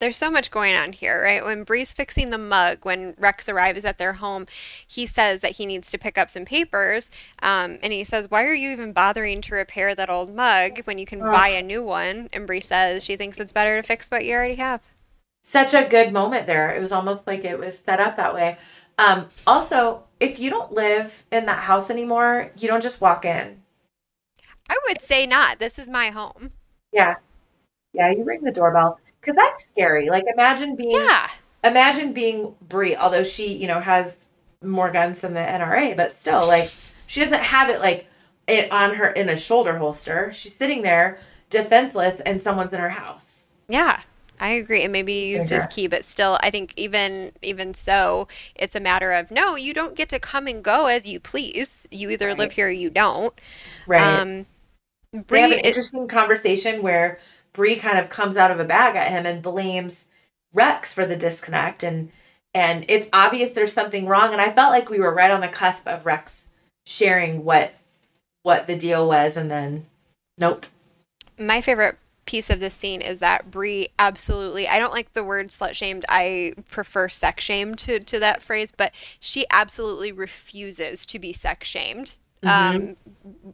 there's so much going on here, right? When Bree's fixing the mug, when Rex arrives at their home, he says that he needs to pick up some papers. Um, and he says, Why are you even bothering to repair that old mug when you can buy a new one? And Bree says she thinks it's better to fix what you already have. Such a good moment there. It was almost like it was set up that way. Um, also, if you don't live in that house anymore, you don't just walk in. I would say not. This is my home. Yeah. Yeah, you ring the doorbell. Because that's scary. Like imagine being Yeah. imagine being Bree, although she, you know, has more guns than the NRA, but still, like, she doesn't have it like it on her in a shoulder holster. She's sitting there defenseless, and someone's in her house. Yeah. I agree. And maybe he used his key, but still, I think even even so, it's a matter of no, you don't get to come and go as you please. You either live here or you don't. Right. Um, we Bree, have an it- interesting conversation where Bree kind of comes out of a bag at him and blames Rex for the disconnect, and and it's obvious there's something wrong. And I felt like we were right on the cusp of Rex sharing what what the deal was, and then nope. my favorite piece of this scene is that Bree absolutely I don't like the word slut shamed. I prefer sex shamed to, to that phrase, but she absolutely refuses to be sex shamed. Um,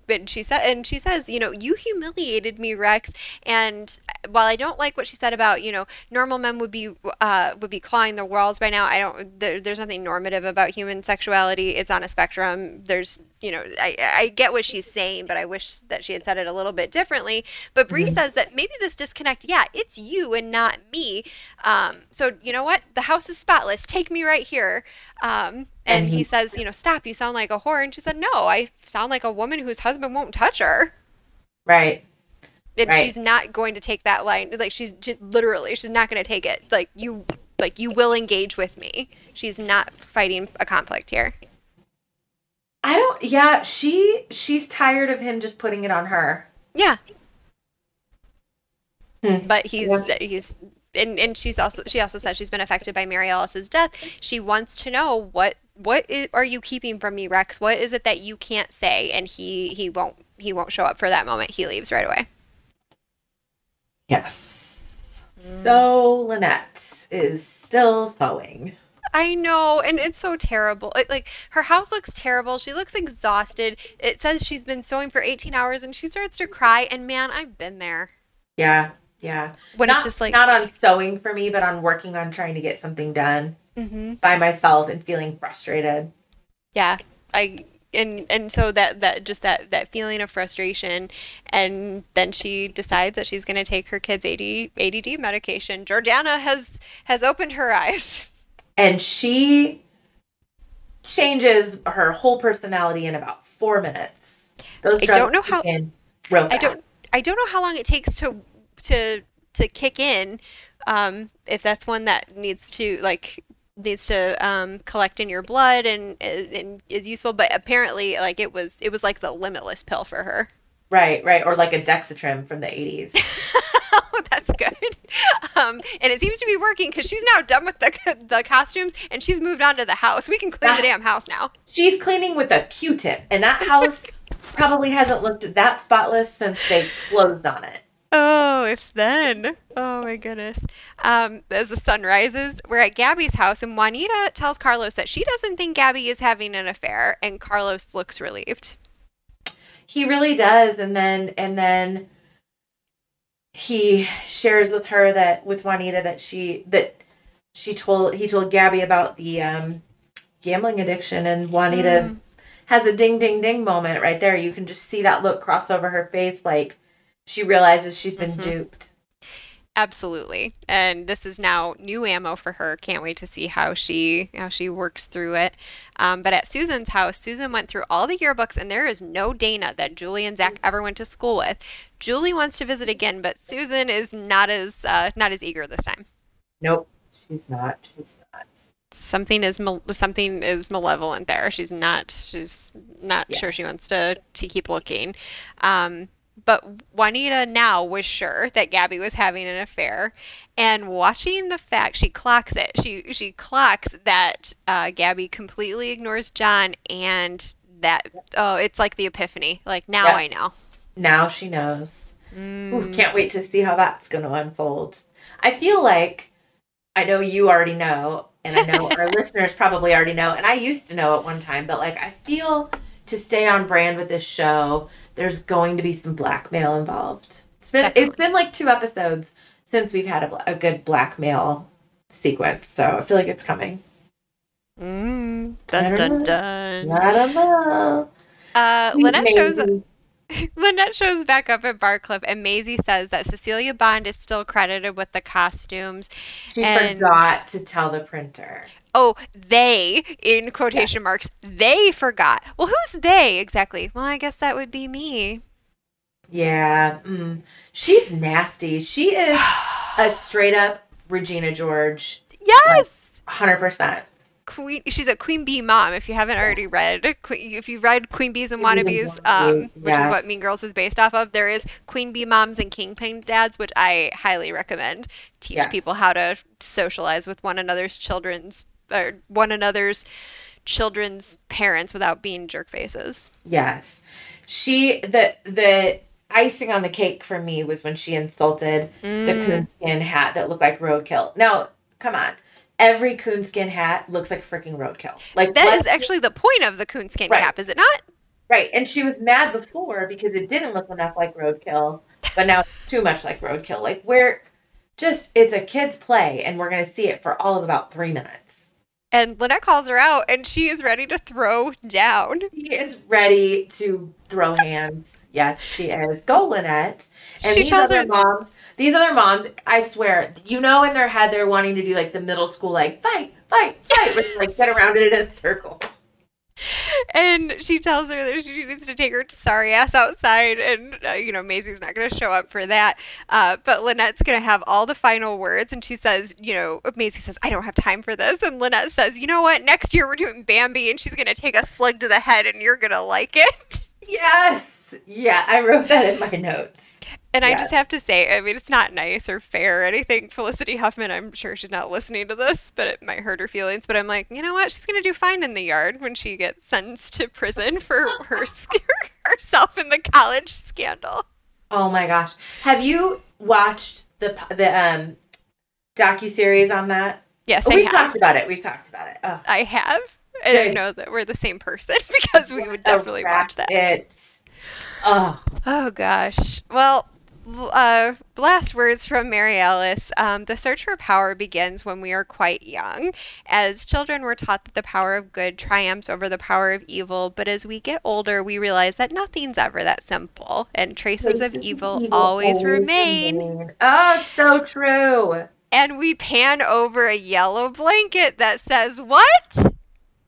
but she said, and she says, you know, you humiliated me, Rex. And while I don't like what she said about, you know, normal men would be, uh, would be clawing the walls by now. I don't. There, there's nothing normative about human sexuality. It's on a spectrum. There's, you know, I, I get what she's saying, but I wish that she had said it a little bit differently. But Bree says that maybe this disconnect, yeah, it's you and not me. Um, so you know what? The house is spotless. Take me right here. Um, and And he he- says, you know, stop. You sound like a whore. And she said, no, I sound like a woman whose husband won't touch her. Right. And Right. she's not going to take that line. Like she's just, literally, she's not going to take it. Like you, like you will engage with me. She's not fighting a conflict here. I don't. Yeah, she she's tired of him just putting it on her. Yeah. Hmm. But he's he's and, and she's also she also said she's been affected by Mary Alice's death. She wants to know what what are you keeping from me, Rex? What is it that you can't say? And he he won't he won't show up for that moment. He leaves right away. Yes. So Lynette is still sewing. I know, and it's so terrible. It, like her house looks terrible. She looks exhausted. It says she's been sewing for 18 hours, and she starts to cry. And man, I've been there. Yeah, yeah. When not, it's just like, not on sewing for me, but on working on trying to get something done hmm by myself and feeling frustrated. yeah, I and and so that that just that that feeling of frustration, and then she decides that she's going to take her kid's AD, ADD medication. Jordana has has opened her eyes. <laughs> And she changes her whole personality in about four minutes. Those I don't know how- in real I don't I don't know how long it takes to to to kick in. Um, if that's one that needs to like needs to um, collect in your blood and, and is useful, but apparently like it was it was like the limitless pill for her. Right, right. Or like a Dexatrim from the 80s. <laughs> oh, that's good. Um, and it seems to be working because she's now done with the the costumes and she's moved on to the house. We can clean the damn house now. She's cleaning with a Q-tip, and that <laughs> house probably hasn't looked that spotless since they closed on it. Oh, if then. Oh my goodness. Um, as the sun rises, we're at Gabby's house, and Juanita tells Carlos that she doesn't think Gabby is having an affair, and Carlos looks relieved. He really does, and then and then he shares with her that with Juanita that she that she told he told Gabby about the um, gambling addiction, and Juanita Mm. has a ding ding ding moment right there. You can just see that look cross over her face, like she realizes she's been Mhm. duped. Absolutely. And this is now new ammo for her. Can't wait to see how she how she works through it. Um, but at Susan's house, Susan went through all the yearbooks, and there is no Dana that Julie and Zach ever went to school with. Julie wants to visit again, but Susan is not as uh, not as eager this time. Nope, she's not. She's not. Something is mal- something is malevolent there. She's not she's not Yeah. sure she wants to to keep looking. Um, but Juanita now was sure that Gabby was having an affair, and watching the fact she clocks it. She she clocks that uh, Gabby completely ignores John, and that oh, it's like the epiphany. Like now Yeah. I know. Now she knows. Mm. Ooh, can't wait to see how that's going to unfold. I feel like I know you already know, and I know our <laughs> listeners probably already know, and I used to know at one time, but like I feel to stay on brand with this show, there's going to be some blackmail involved. It's been Definitely. it's been like two episodes since we've had a, a good blackmail sequence, so I feel like it's coming. Mm. Dun dun dun. I don't know. Uh, Lynette shows <laughs> Lynette shows back up at Barcliff, and Maisy says that Cecilia Bond is still credited with the costumes. She and- forgot to tell the printer. Oh, they, in quotation marks, they forgot. Well, who's they exactly? Well, I guess that would be me. Yeah, mm. she's nasty. She is a <sighs> straight up Regina George, Yes! hundred percent. Queen, she's a Queen Bee mom. If you haven't already read, if you read Queen Bees and Wannabes, um, which is what. Mean Girls is based off of, there is Queen Bee moms and Kingpin dads, which I highly recommend. Teach Yes. people how to socialize with one another's children's or one another's children's parents without being jerk faces. Yes, she the the icing on the cake for me was when she insulted the Mm. coonskin hat that looked like roadkill. Now, come on, every coonskin hat looks like freaking roadkill. Like That actually the point of the coonskin Right. cap, is it not? Right. And she was mad before because it didn't look enough like roadkill, but now it's too much like roadkill. Like we're just it's a kid's play and we're gonna see it for all of about three minutes. And Lynette calls her out, and she is ready to throw down. She is ready to throw hands. Yes, she is. Go, Lynette. And She these tells other her- moms, these other moms, I swear, you know in their head they're wanting to do like the middle school like fight, fight, fight, they, like get around it in a circle. And she tells her that she needs to take her sorry ass outside, and uh, you know Maisy's not going to show up for that. Uh, but Lynette's going to have all the final words, and she says, you know, Maisie says, "I don't have time for this," and Lynette says, "You know what? Next year we're doing Bambi, and she's going to take a slug to the head, and you're going to like it." Yes. Yeah, I wrote that in my notes. And I just have to say, I mean, it's not nice or fair or anything. Felicity Huffman, I'm sure she's not listening to this, but it might hurt her feelings. But I'm like, you know what? She's going to do fine in the yard when she gets sentenced to prison for her <laughs> scaring herself in the college scandal. Oh my gosh. Have you watched the the um docu series on that? Yes, Oh, we've talked about it. We've talked about it. Oh, I have. And I know that we're the same person <laughs> because we would definitely watch that. It. Oh, Oh gosh. Well, uh, last words from Mary Alice. Um, the search for power begins when we are quite young. As children, we're taught that the power of good triumphs over the power of evil, but as we get older, we realize that nothing's ever that simple, and traces of evil always remain. Oh, it's so true. And we pan over a yellow blanket that says, What?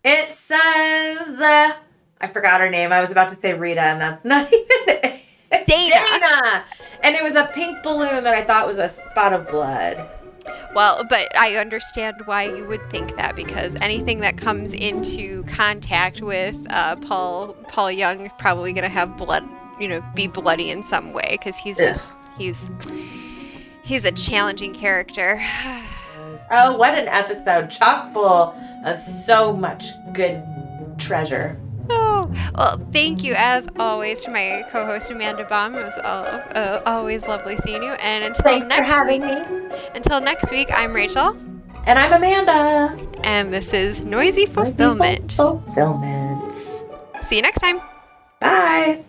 It says, uh, I forgot her name. I was about to say Rita, and that's <laughs> not even Dana. Dana. And it was a pink balloon that I thought was a spot of blood. Well, but I understand why you would think that because anything that comes into contact with uh, Paul Paul Young is probably going to have blood, you know, be bloody in some way because he's Yeah. just he's he's a challenging character. <sighs> Oh, what an episode! Chock full of so much good treasure. Oh, well, thank you as always to my co-host Amanda Baum. It was all, uh, always lovely seeing you. And until Thanks for next having week, me. until next week, I'm Rachel, And I'm Amanda. and this is Noisy Fulfillment. Fulfillment. See you next time. Bye.